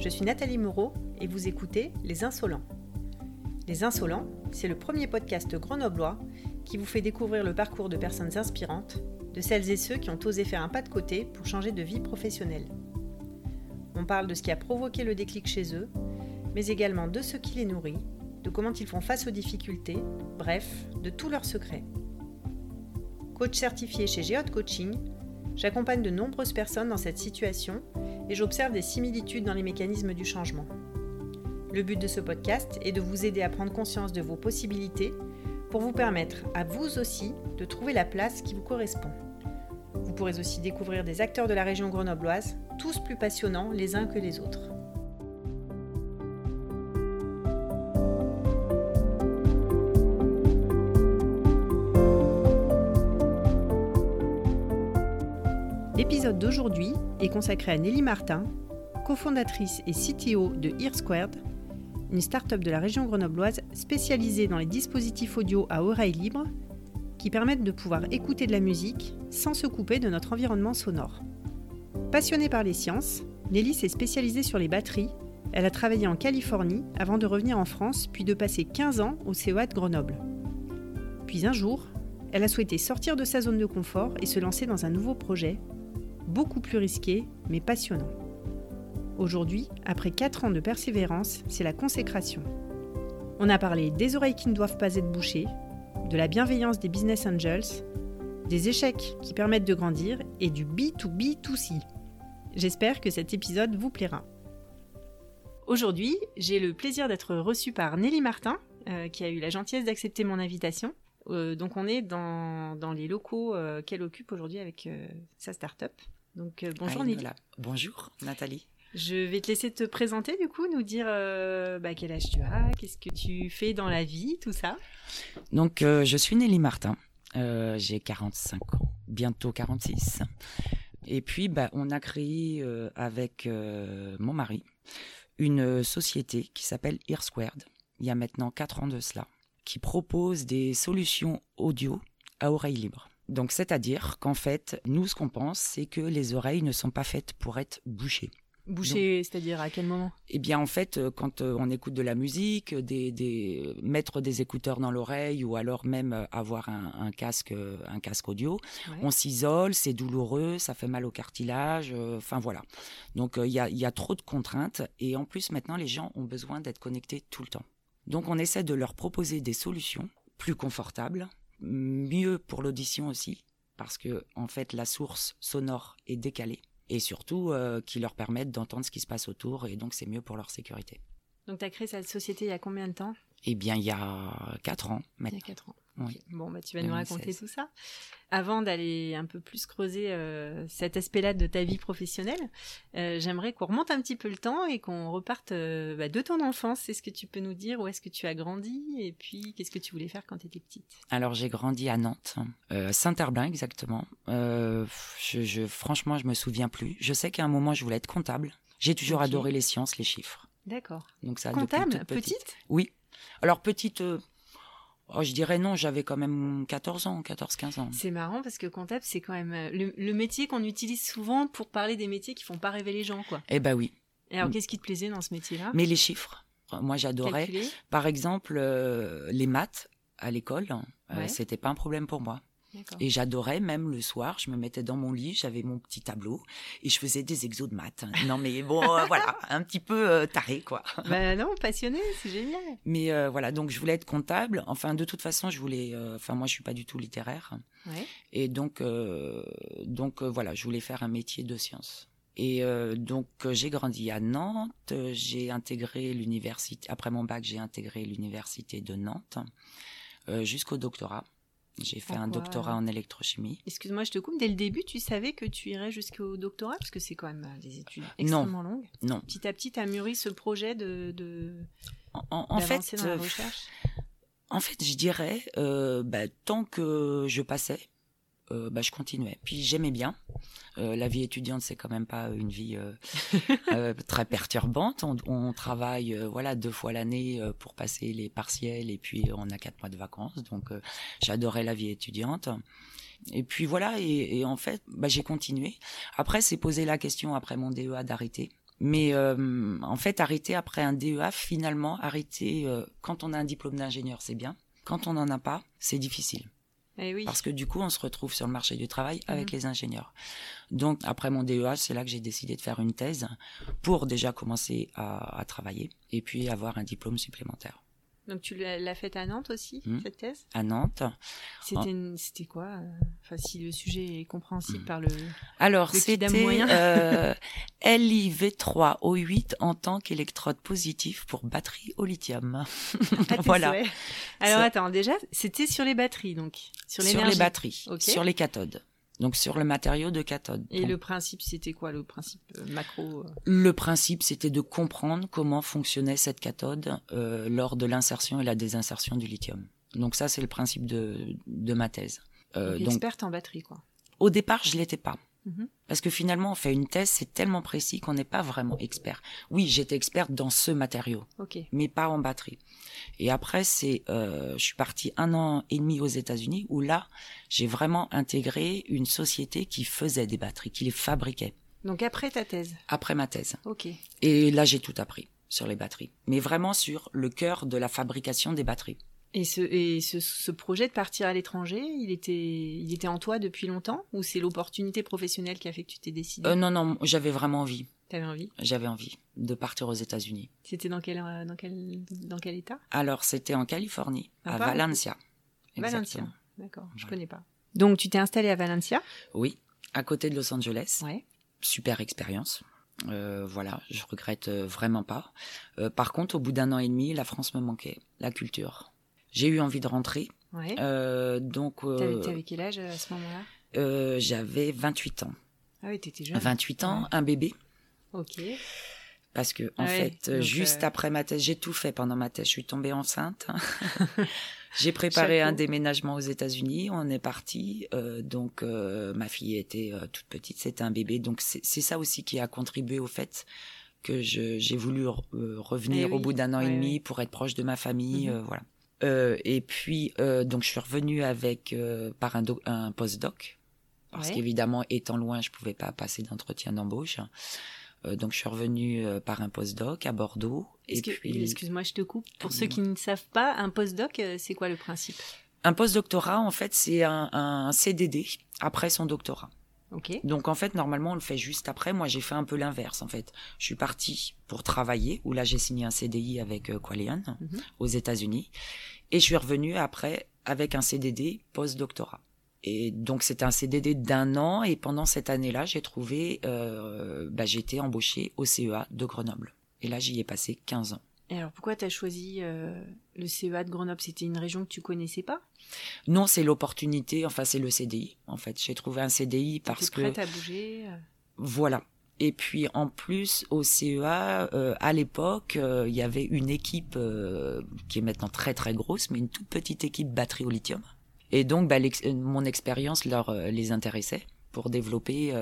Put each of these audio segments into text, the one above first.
Je suis Nathalie Moreau et vous écoutez Les Insolents. Les Insolents, c'est le premier podcast grenoblois qui vous fait découvrir le parcours de personnes inspirantes, de celles et ceux qui ont osé faire un pas de côté pour changer de vie professionnelle. On parle de ce qui a provoqué le déclic chez eux, mais également de ce qui les nourrit, de comment ils font face aux difficultés, bref, de tous leurs secrets. Coach certifié chez Geode Coaching, j'accompagne de nombreuses personnes dans cette situation et j'observe des similitudes dans les mécanismes du changement. Le but de ce podcast est de vous aider à prendre conscience de vos possibilités pour vous permettre à vous aussi de trouver la place qui vous correspond. Vous pourrez aussi découvrir des acteurs de la région grenobloise, tous plus passionnants les uns que les autres. D'aujourd'hui est consacré à Nelly Martin, cofondatrice et CTO de EarSquared, une start-up de la région grenobloise spécialisée dans les dispositifs audio à oreille libre qui permettent de pouvoir écouter de la musique sans se couper de notre environnement sonore. Passionnée par les sciences, Nelly s'est spécialisée sur les batteries. Elle a travaillé en Californie avant de revenir en France puis de passer 15 ans au CEA de Grenoble. Puis un jour, elle a souhaité sortir de sa zone de confort et se lancer dans un nouveau projet, beaucoup plus risqué mais passionnant. Aujourd'hui, après 4 ans de persévérance, c'est la consécration. On a parlé des oreilles qui ne doivent pas être bouchées, de la bienveillance des business angels, des échecs qui permettent de grandir et du B2B2C. J'espère que cet épisode vous plaira. Aujourd'hui, j'ai le plaisir d'être reçue par Nelly Martin, euh, qui a eu la gentillesse d'accepter mon invitation. Euh, donc on est dans, dans les locaux euh, qu'elle occupe aujourd'hui avec sa start-up. Donc bonjour Nelly. Bonjour Nathalie. Je vais te laisser te présenter du coup, nous dire euh, bah, quel âge tu as, qu'est-ce que tu fais dans la vie, tout ça. Donc euh, je suis Nelly Martin, euh, j'ai 45 ans, bientôt 46. Et puis bah, on a créé avec mon mari une société qui s'appelle EarSquared, il y a maintenant 4 ans de cela, qui propose des solutions audio à oreille libre. Donc c'est-à-dire qu'en fait, nous ce qu'on pense, c'est que les oreilles ne sont pas faites pour être bouchées. Boucher, c'est-à-dire à quel moment? Eh bien, en fait, euh, quand euh, on écoute de la musique, des, des mettre des écouteurs dans l'oreille ou alors même euh, avoir un, casque, un casque audio, on s'isole, c'est douloureux, ça fait mal au cartilage. Enfin voilà. Donc il y a, y a trop de contraintes et en plus maintenant les gens ont besoin d'être connectés tout le temps. Donc on essaie de leur proposer des solutions plus confortables, mieux pour l'audition aussi, parce que en fait la source sonore est décalée et surtout euh, qui leur permettent d'entendre ce qui se passe autour et donc c'est mieux pour leur sécurité. Donc tu as créé cette société il y a combien de temps? Eh bien il y a 4 ans maintenant. Il y a 4 ans. Bon, bah, tu vas nous raconter tout ça. Avant d'aller un peu plus creuser euh, cet aspect-là de ta vie professionnelle, euh, j'aimerais qu'on remonte un petit peu le temps et qu'on reparte euh, bah, de ton enfance. Est-ce que tu peux nous dire où est-ce que tu as grandi et puis qu'est-ce que tu voulais faire quand tu étais petite? Alors j'ai grandi à Nantes, Saint-Herblain exactement. Je, je, franchement, je me souviens plus. Je sais qu'à un moment, je voulais être comptable. J'ai toujours adoré les sciences, les chiffres. D'accord. Donc ça. Comptable, petite. Oui. Alors petite Oh, je dirais non, j'avais quand même 14 ans, 14-15 ans. C'est marrant parce que comptable, c'est quand même euh, le, métier qu'on utilise souvent pour parler des métiers qui font pas rêver les gens, quoi. Eh ben oui. Et alors, mm. qu'est-ce qui te plaisait dans ce métier-là? Mais les chiffres. Moi, j'adorais. Par exemple, euh, les maths à l'école, euh, c'était pas un problème pour moi. Et j'adorais même le soir, je me mettais dans mon lit, j'avais mon petit tableau et je faisais des exos de maths. Non mais bon, euh, voilà, un petit peu euh, taré quoi. Ben non, passionné, c'est génial. Mais euh, voilà, donc je voulais être comptable. Enfin, de toute façon, je voulais. Enfin, moi, je suis pas du tout littéraire. Et donc, donc voilà, je voulais faire un métier de science. Et donc j'ai grandi à Nantes, j'ai intégré l'université. Après mon bac, j'ai intégré l'université de Nantes jusqu'au doctorat. J'ai fait un doctorat en électrochimie. Excuse-moi, je te coupe. Dès le début, tu savais que tu irais jusqu'au doctorat? Parce que c'est quand même euh, des études extrêmement longues. Non. Petit à petit, tu as mûri ce projet de. de en, fait, dans la euh, recherche? En fait, je dirais, euh, bah, tant que je passais, euh, bah, je continuais. Puis j'aimais bien. Euh, la vie étudiante, c'est quand même pas une vie euh, très perturbante. On, travaille voilà deux fois l'année pour passer les partiels et puis on a quatre mois de vacances. Donc j'adorais la vie étudiante. Et puis voilà, et, en fait, bah, j'ai continué. Après, c'est posé la question après mon DEA d'arrêter Mais euh, en fait, arrêter après un DEA, finalement, arrêter euh, quand on a un diplôme d'ingénieur, c'est bien. Quand on n'en a pas, c'est difficile. Eh oui. Parce que du coup, on se retrouve sur le marché du travail avec Mhm. les ingénieurs. Donc, après mon DEA, c'est là que j'ai décidé de faire une thèse pour déjà commencer à, à travailler et puis avoir un diplôme supplémentaire. Donc tu l'as faite à Nantes aussi, Mhm. cette thèse? À Nantes. C'était quoi euh, Enfin, si le sujet est compréhensible Mhm. par le. Alors, c'était moyen. euh, LiV3O8 en tant qu'électrode positive pour batterie au lithium. Ah, voilà. Alors attends, déjà, c'était sur les batteries, donc sur sur les batteries, Ok. sur les cathodes. Donc, sur le matériau de cathode. Et Donc, le principe, c'était quoi le principe euh, macro euh Le principe, c'était de comprendre comment fonctionnait cette cathode euh, lors de l'insertion et la désinsertion du lithium. Donc ça, c'est le principe de, de ma thèse. Euh, donc, donc, experte en batterie, quoi. au départ, je l'étais pas. Mhm. Parce que finalement, on fait une thèse, c'est tellement précis qu'on n'est pas vraiment expert. Oui, j'étais experte dans ce matériau, mais pas en batterie. Et après, c'est, euh, je suis partie un an et demi aux États-Unis, où là, j'ai vraiment intégré une société qui faisait des batteries, qui les fabriquait. Donc après ta thèse. Après ma thèse. Ok. Et là, j'ai tout appris sur les batteries. Mais vraiment sur le cœur de la fabrication des batteries. Et ce, et ce, ce projet de partir à l'étranger, il était, il était en toi depuis longtemps Ou c'est l'opportunité professionnelle qui a fait que tu t'es décidé Euh, non, non, j'avais vraiment envie. T'avais envie J'avais envie de partir aux États-Unis. C'était dans quel, euh, dans, quel, dans quel état? Alors, c'était en Californie, à Sympa. Valencia. Valencia. D'accord, je Ouais. connais pas. Donc tu t'es installé à Valencia? Oui, à côté de Los Angeles. Ouais. Super expérience. Euh, voilà, je regrette euh, vraiment pas. Euh, par contre, au bout d'un an et demi, la France me manquait, la culture. J'ai eu envie de rentrer, Ouais. euh, donc euh, T'avais quel âge à ce moment-là? euh, j'avais 28 ans. Ah oui, t'étais jeune. 28 ans, Ouais. un bébé. Ok. Parce que en fait, euh, juste euh, après ma thèse, j'ai tout fait pendant ma thèse. Je suis tombée enceinte. j'ai préparé un déménagement aux États-Unis. On est parti. euh, donc euh, ma fille était euh, toute petite, c'était un bébé. Donc c'est ça aussi qui a contribué au fait que j'ai voulu re- euh, revenir Eh au bout d'un an et demi pour être proche de ma famille. Mhm. euh, voilà. Euh, et puis euh, donc je suis revenue avec euh, par un, do- un postdoc parce Ouais. qu'évidemment étant loin, je pouvais pas passer d'entretien d'embauche. Euh, donc je suis revenue euh, par un postdoc à Bordeaux. Et Est-ce que- puis Excuse-moi, je te coupe. Pour ceux qui ne savent pas, un postdoc, euh, c'est quoi le principe? Un postdoctorat, en fait, c'est un, un CDD après son doctorat. Ok. Donc en fait, normalement, on le fait juste après. Moi, j'ai fait un peu l'inverse. En fait, je suis partie pour travailler, où là, j'ai signé un CDI avec euh, Qualian Mhm. aux États-Unis, et je suis revenue après avec un CDD post-doctorat. Et donc c'était un CDD d'un an, et pendant cette année-là, j'ai trouvé, euh, bah, j'ai été embauchée au CEA de Grenoble. Et là, j'y ai passé 15 ans. Et alors pourquoi tu as choisi euh, le CEA de Grenoble? C'était une région que tu connaissais pas? Non, c'est l'opportunité, enfin c'est le CDI. En fait, j'ai trouvé un CDI parce T'étais que prête à bouger euh, Voilà. Et puis en plus au CEA, euh, à l'époque, euh, il y avait une équipe qui est maintenant très très grosse, mais une toute petite équipe batterie au lithium. Et donc bah, mon expérience leur les intéressait pour développer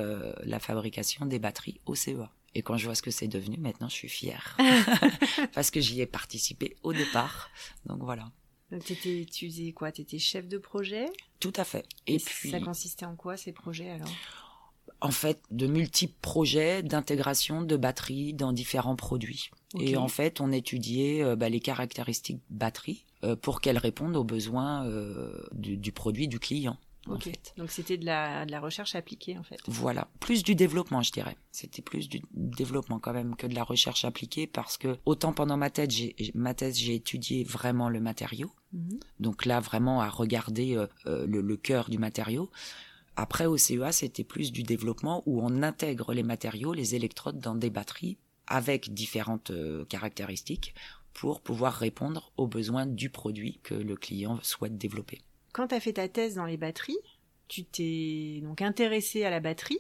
la fabrication des batteries au CEA. Et quand je vois ce que c'est devenu, maintenant je suis fière parce que j'y ai participé au départ. Donc voilà, Donc t'étais, tu faisais quoi? T'étais chef de projet? Tout à fait. Et, puis ça consistait en quoi ces projets alors? En fait de multiples projets d'intégration de batteries dans différents produits. Et en fait, on étudiait euh, bah, les caractéristiques batterie euh, pour qu'elles répondent aux besoins euh, du, du produit du client. En Ok. fait. Donc c'était de la, de la recherche appliquée en fait. Voilà, plus du développement, je dirais. C'était plus du développement quand même que de la recherche appliquée parce que autant pendant ma thèse, j'ai, ma thèse, j'ai étudié vraiment le matériau. Mhm. Donc là, vraiment à regarder euh, euh, le, le cœur du matériau. Après, au CEA, c'était plus du développement où on intègre les matériaux, les électrodes dans des batteries avec différentes euh, caractéristiques pour pouvoir répondre aux besoins du produit que le client souhaite développer. Quand tu as fait ta thèse dans les batteries, tu t'es donc intéressé à la batterie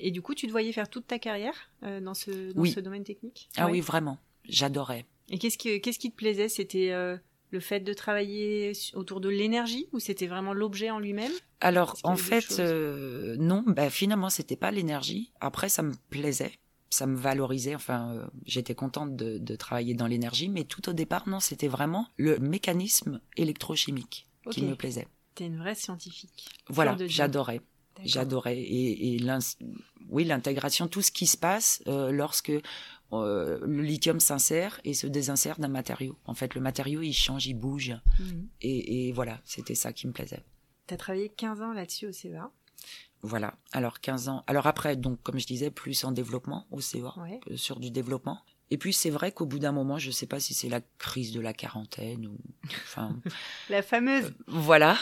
et du coup tu te voyais faire toute ta carrière euh, dans, ce, dans Oui. ce domaine technique? Ah Ouais. oui, vraiment, j'adorais. Et qu'est-ce qui, qu'est-ce qui te plaisait? C'était euh, le fait de travailler autour de l'énergie ou c'était vraiment l'objet en lui-même? Alors, en fait, euh, non, bah, finalement, c'était pas l'énergie. Après, ça me plaisait, ça me valorisait. Enfin, j'étais contente de, de travailler dans l'énergie, mais tout au départ, non, c'était vraiment le mécanisme électrochimique qui me plaisait. T'es une vraie scientifique. Voilà, j'adorais, j'adorais. Et, oui, l'intégration, tout ce qui se passe lorsque le lithium s'insère et se désinsère d'un matériau. En fait, le matériau, il change, il bouge. Mhm. Et, et, voilà, c'était ça qui me plaisait. Tu as travaillé 15 ans là-dessus au CEA voilà. Alors 15 ans. Alors après, donc comme je disais, plus en développement au CEA, euh, sur du développement. Et puis c'est vrai qu'au bout d'un moment, je ne sais pas si c'est la crise de la quarantaine ou enfin la fameuse. Euh, voilà.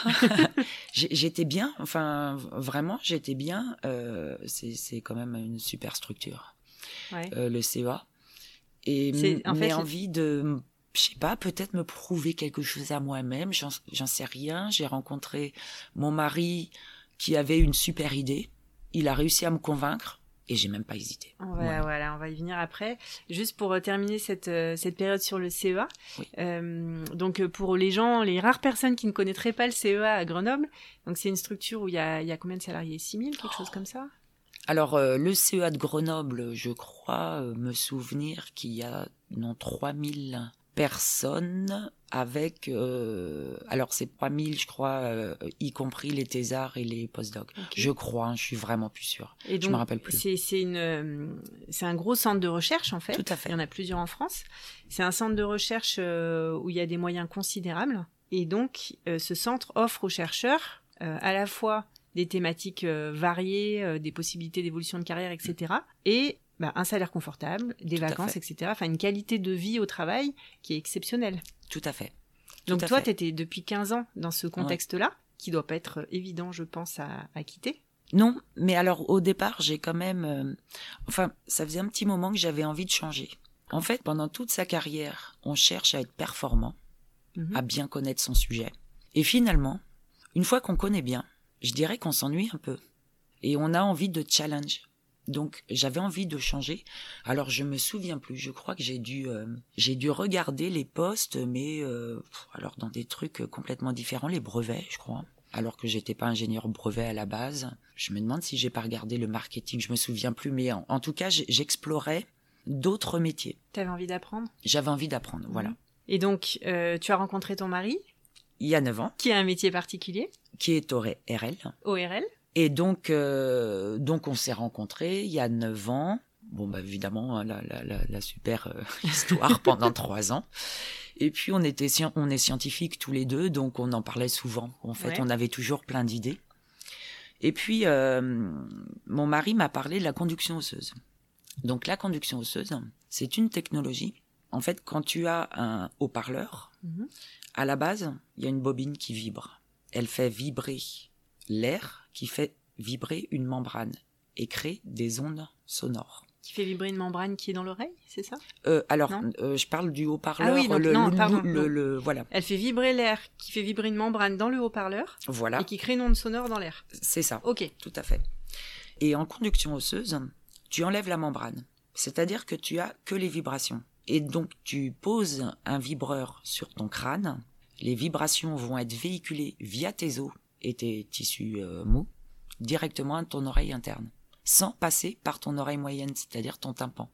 j'étais bien. Enfin vraiment, j'étais bien. Euh, c'est quand même une super structure. le CEA. Et j'ai envie de je sais pas, peut-être me prouver quelque chose à moi-même, j'en sais rien. J'ai rencontré mon mari qui avait une super idée. Il a réussi à me convaincre et j'ai même pas hésité. Voilà, voilà, on va y venir après. Juste pour euh, terminer cette, euh, cette période sur le CEA. Euh, donc pour les gens, les rares personnes qui ne connaîtraient pas le CEA à Grenoble, donc c'est une structure où il y a, y a combien de salariés? 6000, quelque chose comme ça? Alors, le CEA de Grenoble, je crois me souvenir qu'il y a non 3000 personnes avec euh, alors c'est 3000 je crois euh, y compris les thésards et les postdocs. Je crois hein, je suis vraiment plus sûre. Et je me rappelle plus. c'est c'est une euh, c'est un gros centre de recherche en fait. Tout à fait. Il y en a plusieurs en France. C'est un centre de recherche où il y a des moyens considérables. Et donc ce centre offre aux chercheurs à la fois des thématiques variées des possibilités d'évolution de carrière etc et bah, un salaire confortable, des vacances, etc. Enfin, une qualité de vie au travail qui est exceptionnelle. Tout à fait. Donc toi, tu étais depuis 15 ans dans ce contexte-là, qui doit pas être évident, je pense, à, quitter. Non, mais alors au départ, j'ai quand même... Euh, enfin, ça faisait un petit moment que j'avais envie de changer. En fait, pendant toute sa carrière, on cherche à être performant, mhm. à bien connaître son sujet. Et finalement, une fois qu'on connaît bien, je dirais qu'on s'ennuie un peu. Et on a envie de challenge. Donc j'avais envie de changer. Alors je me souviens plus. Je crois que j'ai dû euh, j'ai dû regarder les postes, mais euh, alors dans des trucs complètement différents, les brevets, je crois. Alors que j'étais pas ingénieur brevet à la base. Je me demande si j'ai pas regardé le marketing. Je me souviens plus, mais en, tout cas j'explorais d'autres métiers. T'avais envie d'apprendre? J'avais envie d'apprendre, voilà. Et donc euh, tu as rencontré ton mari? Il y a 9 ans. Qui a un métier particulier? Qui est ORL. ORL et donc, euh, donc on s'est rencontrés il y a neuf ans. Bon, bah évidemment, hein, la, la, la, super euh, histoire pendant trois ans. Et puis on était, on est scientifiques tous les deux, donc on en parlait souvent. En fait, on avait toujours plein d'idées. Et puis euh, mon mari m'a parlé de la conduction osseuse. Donc la conduction osseuse, c'est une technologie. En fait, quand tu as un haut-parleur, mhm. à la base, il y a une bobine qui vibre. Elle fait vibrer l'air qui fait vibrer une membrane et crée des ondes sonores. Qui fait vibrer une membrane qui est dans l'oreille, c'est ça? Euh, Alors, euh, je parle du haut-parleur. Ah oui, le, non, pardon, le, voilà. Elle fait vibrer l'air, qui fait vibrer une membrane dans le haut-parleur. Voilà. Et qui crée une onde sonore dans l'air. C'est ça. Ok. Tout à fait. Et en conduction osseuse, tu enlèves la membrane. C'est-à-dire que tu as que les vibrations. Et donc, tu poses un vibreur sur ton crâne. Les vibrations vont être véhiculées via tes os et tes tissus euh, mous directement à ton oreille interne, sans passer par ton oreille moyenne, c'est-à-dire ton tympan.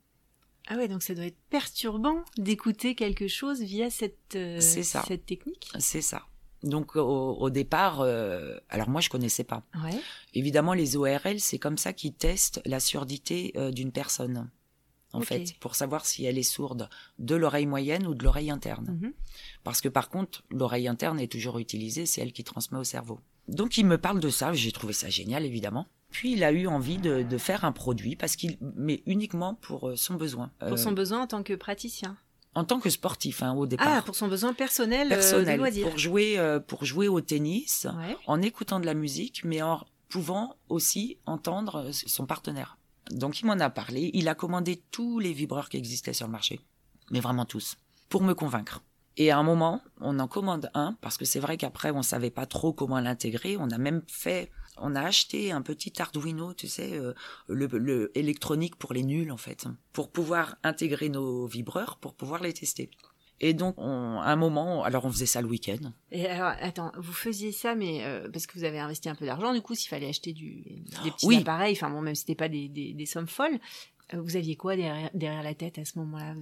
Ah ouais, donc ça doit être perturbant d'écouter quelque chose via cette, euh, cette technique. C'est ça. Donc au, départ, euh, alors moi je connaissais pas. Ouais. Évidemment, les ORL, c'est comme ça qu'ils testent la surdité d'une personne, en fait, pour savoir si elle est sourde de l'oreille moyenne ou de l'oreille interne. Mhm. Parce que par contre, l'oreille interne est toujours utilisée, c'est elle qui transmet au cerveau. Donc il me parle de ça, j'ai trouvé ça génial évidemment. Puis il a eu envie de, faire un produit parce qu'il mais uniquement pour euh, son besoin. Pour son euh, besoin en tant que praticien. En tant que sportif hein, au départ. Ah, pour son besoin personnel, euh, personnel pour jouer pour jouer au tennis, en écoutant de la musique, mais en pouvant aussi entendre son partenaire. Donc il m'en a parlé, il a commandé tous les vibreurs qui existaient sur le marché, mais vraiment tous, pour me convaincre. Et à un moment, on en commande un, parce que c'est vrai qu'après, on savait pas trop comment l'intégrer. On a même fait, on a acheté un petit Arduino, tu sais, euh, le, électronique pour les nuls, en fait, pour pouvoir intégrer nos vibreurs, pour pouvoir les tester. Et donc, on, à un moment, alors on faisait ça le week-end. Et alors, attends, vous faisiez ça, mais euh, parce que vous avez investi un peu d'argent, du coup, s'il fallait acheter du, des petits appareils, enfin bon, même si c'était pas des, des, des, sommes folles, vous aviez quoi derrière, la tête à ce moment-là?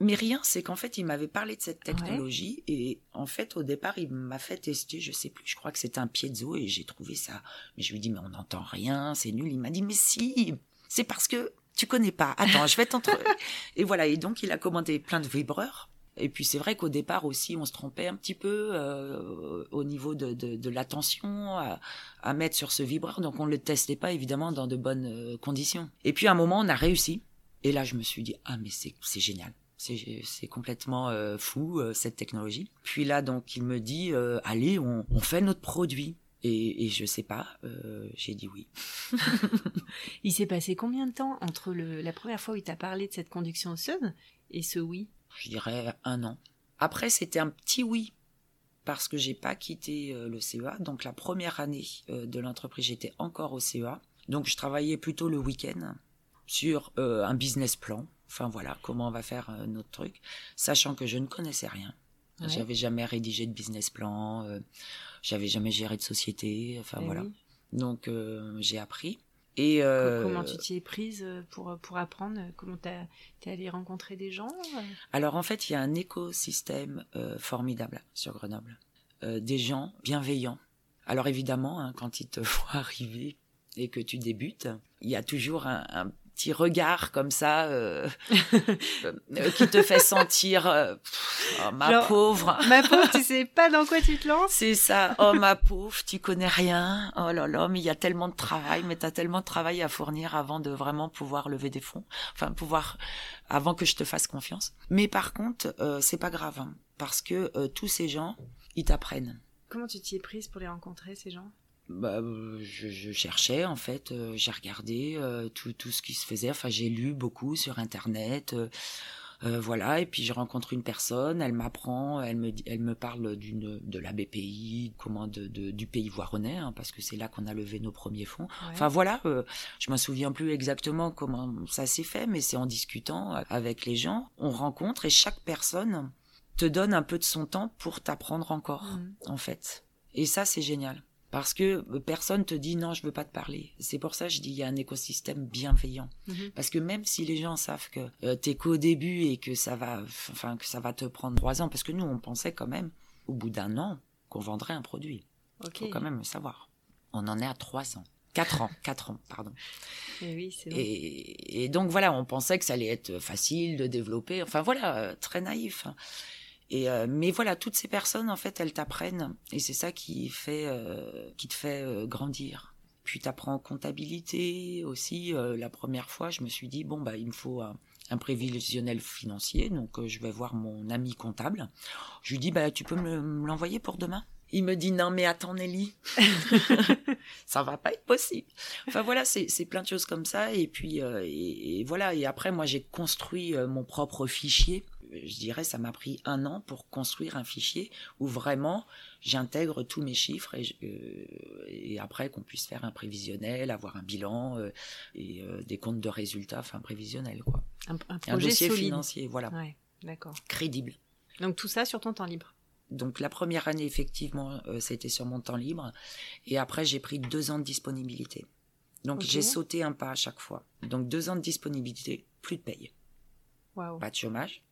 Mais rien, c'est qu'en fait, il m'avait parlé de cette technologie et en fait, au départ, il m'a fait tester, je sais plus, je crois que c'était un piezo et j'ai trouvé ça. Mais je lui dis, mais on n'entend rien, c'est nul. Il m'a dit, mais si, c'est parce que tu connais pas. Attends, je vais t'entrer. et voilà, et donc il a commandé plein de vibreurs. Et puis c'est vrai qu'au départ aussi, on se trompait un petit peu euh, au niveau de, de, l'attention à, mettre sur ce vibreur. Donc on ne le testait pas évidemment dans de bonnes euh, conditions. Et puis à un moment, on a réussi. Et là, je me suis dit, ah mais c'est génial. C'est complètement euh, fou cette technologie. Puis là, donc, il me dit, allez, on, fait notre produit. Et, et je sais pas, j'ai dit oui. il s'est passé combien de temps entre la première fois où il t'a parlé de cette conduction osseuse et ce oui? Je dirais un an. Après, c'était un petit oui parce que j'ai pas quitté euh, le CEA. Donc la première année euh, de l'entreprise, j'étais encore au CEA. Donc je travaillais plutôt le week-end sur euh, un business plan. Enfin voilà, comment on va faire notre truc, sachant que je ne connaissais rien. J'avais jamais rédigé de business plan, j'avais jamais géré de société. Enfin eh voilà. Donc j'ai appris. Et euh, Comment tu t'y es prise euh, pour, pour apprendre Comment tu es allée rencontrer des gens Alors en fait, il y a un écosystème euh, formidable sur Grenoble. des gens bienveillants. Alors évidemment, hein, quand ils te voient arriver et que tu débutes, il y a toujours un, petit regard comme ça euh, euh, qui te fait sentir euh, oh, ma pauvre. ma pauvre tu sais pas dans quoi tu te lances. C'est ça. Oh ma pauvre tu connais rien. Oh là là mais il y a tellement de travail mais tu as tellement de travail à fournir avant de vraiment pouvoir lever des fonds. Enfin pouvoir avant que je te fasse confiance. Mais par contre c'est pas grave hein, parce que tous ces gens ils t'apprennent. Comment tu t'y es prise pour les rencontrer ces gens? Bah, je, je, cherchais en fait, euh, j'ai regardé euh, tout, tout ce qui se faisait, enfin j'ai lu beaucoup sur internet, euh, voilà, et puis je rencontre une personne, elle m'apprend, elle me, elle me parle d'une de la BPI, comment de, de du pays voironnais, hein, parce que c'est là qu'on a levé nos premiers fonds. Enfin voilà, je me souviens plus exactement comment ça s'est fait, mais c'est en discutant avec les gens, on rencontre et chaque personne te donne un peu de son temps pour t'apprendre encore, mmh. en fait. Et ça c'est génial. Parce que euh, personne te dit non, je veux pas te parler. C'est pour ça que je dis il y a un écosystème bienveillant. Mhm. Parce que même si les gens savent que euh, t'es qu'au début et que ça va, enfin que ça va te prendre trois ans, parce que nous on pensait quand même au bout d'un an qu'on vendrait un produit. Il faut quand même le savoir. On en est à trois ans. Quatre ans, quatre ans, pardon. Et, oui, et, et, donc voilà, on pensait que ça allait être facile de développer. Enfin voilà, euh, très naïf. Et euh, mais voilà, toutes ces personnes en fait, elles t'apprennent et c'est ça qui fait euh, qui te fait euh, grandir. Puis t'apprends comptabilité aussi. la première fois, je me suis dit bon bah il me faut un, prévisionnel financier, donc je vais voir mon ami comptable. Je lui dis bah tu peux me, l'envoyer pour demain? Il me dit non mais attends Nelly, ça va pas être possible. Enfin voilà, c'est plein de choses comme ça et puis et, et voilà et après moi j'ai construit mon propre fichier je dirais, ça m'a pris un an pour construire un fichier où vraiment j'intègre tous mes chiffres et, euh, et après qu'on puisse faire un prévisionnel, avoir un bilan euh, et euh, des comptes de résultats, enfin prévisionnel quoi. Un, projet dossier financier, voilà. d'accord. Crédible. Donc tout ça sur ton temps libre. Donc la première année effectivement, ça a été sur mon temps libre et après j'ai pris deux ans de disponibilité. Donc j'ai sauté un pas à chaque fois. Donc deux ans de disponibilité, plus de paye. Pas de chômage,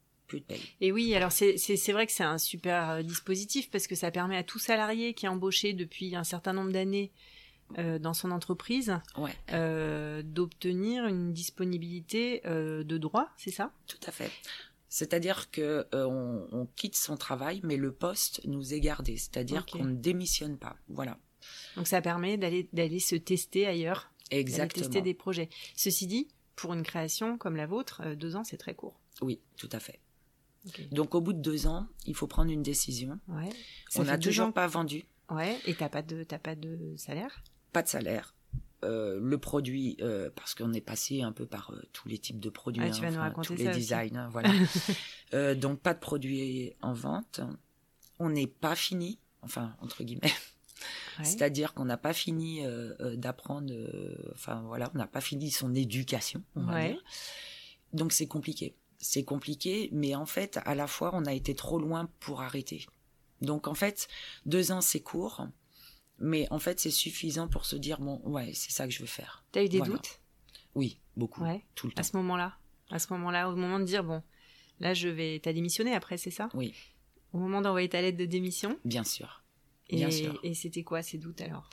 et oui, alors c'est vrai que c'est un super euh, dispositif parce que ça permet à tout salarié qui est embauché depuis un certain nombre d'années euh, dans son entreprise euh, d'obtenir une disponibilité de droit, c'est ça? Tout à fait. C'est-à-dire que on, quitte son travail, mais le poste nous est gardé. C'est-à-dire qu'on ne démissionne pas. Voilà. Donc ça permet d'aller d'aller se tester ailleurs. Exactement. Tester des projets. Ceci dit, pour une création comme la vôtre, deux ans c'est très court. Oui, tout à fait. Donc au bout de deux ans, il faut prendre une décision. Ouais. On n'a toujours pas vendu. Ouais. Et t'as pas de t'as pas de salaire? Pas de salaire. Euh, le produit, euh, parce qu'on est passé un peu par euh, tous les types de produits, ah, tu vas nous raconter tous les designs, hein, voilà. donc pas de produits en vente. On n'est pas fini, enfin entre guillemets. C'est-à-dire qu'on n'a pas fini d'apprendre, enfin voilà, on n'a pas fini son éducation. Donc c'est compliqué c'est compliqué, mais en fait, à la fois, on a été trop loin pour arrêter. Donc en fait, deux ans, c'est court, mais en fait, c'est suffisant pour se dire, bon, ouais, c'est ça que je veux faire. T'as eu des doutes? Oui, beaucoup. Tout le temps. À ce moment-là? À ce moment-là, au moment de dire, bon, là, je vais. T'as démissionné après, c'est ça? Oui. Au moment d'envoyer ta lettre de démission? Bien sûr. Bien sûr. Et c'était quoi ces doutes alors?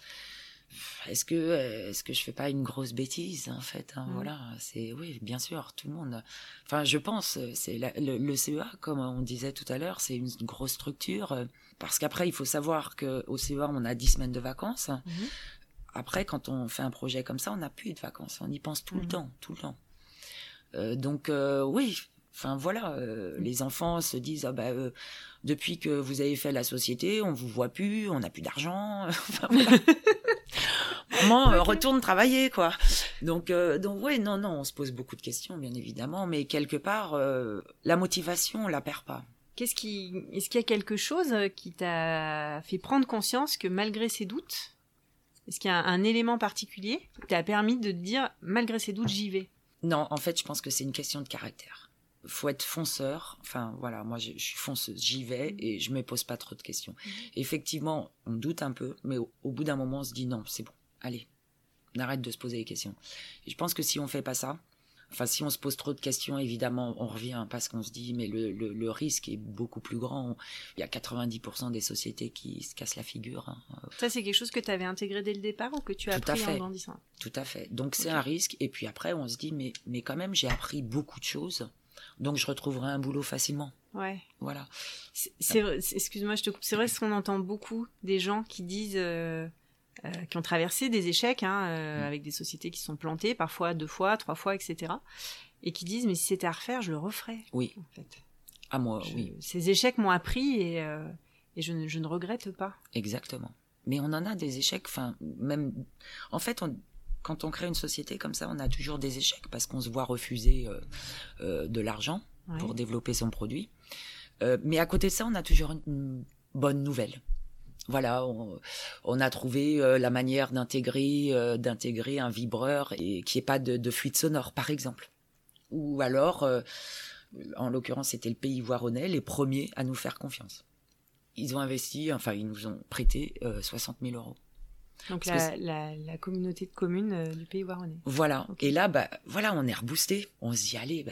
Est-ce que euh, est-ce que je fais pas une grosse bêtise en fait hein, Voilà, c'est oui, bien sûr, tout le monde. Enfin, je pense, c'est le, CEA, comme on disait tout à l'heure, c'est une grosse structure euh, parce qu'après, il faut savoir que au CEA, on a 10 semaines de vacances. Mhm. Après, quand on fait un projet comme ça, on n'a plus de vacances, on y pense tout le mhm. temps, tout le temps. Euh, donc oui, Enfin voilà, les enfants se disent ah bah depuis que vous avez fait la société, on vous voit plus, on n'a plus d'argent. enfin, voilà. Euh, retourne travailler quoi. Donc euh, donc ouais non non on se pose beaucoup de questions bien évidemment mais quelque part euh, la motivation on la perd pas. Qu'est-ce qui est-ce qu'il y a quelque chose qui t'a fait prendre conscience que malgré ces doutes est-ce qu'il y a un, élément particulier qui t'a permis de te dire malgré ces doutes j'y vais? Non en fait je pense que c'est une question de caractère faut être fonceur. Enfin, voilà, moi, je, suis fonceuse. J'y vais mmh. et je me pose pas trop de questions. Mmh. Effectivement, on doute un peu, mais au, au bout d'un moment, on se dit non, c'est bon allez, on arrête de se poser des questions. Et je pense que si on fait pas ça, enfin si on se pose trop de questions, évidemment, on revient parce qu'on se dit mais le, risque est beaucoup plus grand. Il y a 90% des sociétés qui se cassent la figure. Hein. Ça c'est quelque chose que tu avais intégré dès le départ ou que tu as appris en grandissant? Tout à fait. Donc c'est un risque et puis après on se dit mais mais quand même j'ai appris beaucoup de choses. Donc je retrouverai un boulot facilement. Ouais. Voilà. Excuse-moi, je te coupe. C'est vrai ce qu'on entend beaucoup des gens qui disent euh, euh, qui ont traversé des échecs hein, euh, mm. avec des sociétés qui sont plantées, parfois deux fois, trois fois, etc. Et qui disent mais si c'était à refaire, je le referais. Oui. En fait. À moi, oui. Ces échecs m'ont appris et, et je, ne, je, ne, regrette pas. Exactement. Mais on en a des échecs, enfin même. En fait, quand on crée une société comme ça, on a toujours des échecs parce qu'on se voit refuser de l'argent pour développer son produit. mais à côté de ça, on a toujours une bonne nouvelle voilà, on, a trouvé euh, la manière d'intégrer euh, d'intégrer un vibreur et qui ait pas de, fuite sonore, par exemple. Ou alors, euh, en l'occurrence, c'était le pays voironnais, les premiers à nous faire confiance. Ils ont investi, enfin, ils nous ont prêté 60 000 euros. Donc la, communauté de communes du pays voironnais. Voilà. Et là, bah, voilà, on est reboosté. On se dit, allez, bah,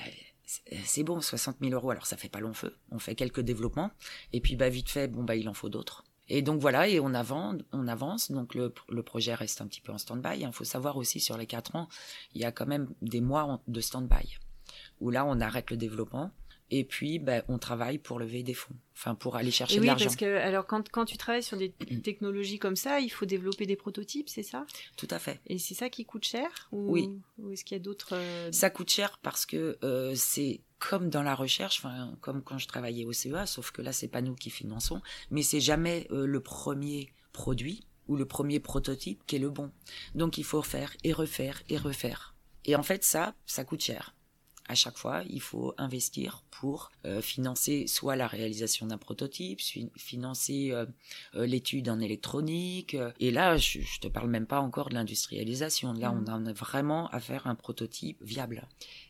c'est bon, 60 000 euros. Alors ça fait pas long feu. On fait quelques développements. Et puis, bah, vite fait, bon, bah, il en faut d'autres. Et donc voilà, et on avance, on avance donc le, projet reste un petit peu en stand-by. Il faut savoir aussi sur les quatre ans, il y a quand même des mois de stand-by, où là on arrête le développement, et puis ben, on travaille pour lever des fonds, enfin pour aller chercher de l'argent. Oui, parce que alors quand, quand tu travailles sur des technologies comme ça, il faut développer des prototypes, c'est ça? Tout à fait. Et c'est ça qui coûte cher ou, Oui. Ou est-ce qu'il y a d'autres euh, Ça coûte cher parce que euh, c'est comme dans la recherche, enfin comme quand je travaillais au CEA, sauf que là c'est pas nous qui finançons, mais c'est jamais euh, le premier produit ou le premier prototype qui est le bon. Donc il faut refaire et refaire et refaire. Et en fait ça, ça coûte cher à chaque fois, il faut investir pour euh, financer soit la réalisation d'un prototype, financer euh, euh, l'étude en électronique. et là, je, ne te parle même pas encore de l'industrialisation. Là, on mmh. en a vraiment à faire un prototype viable.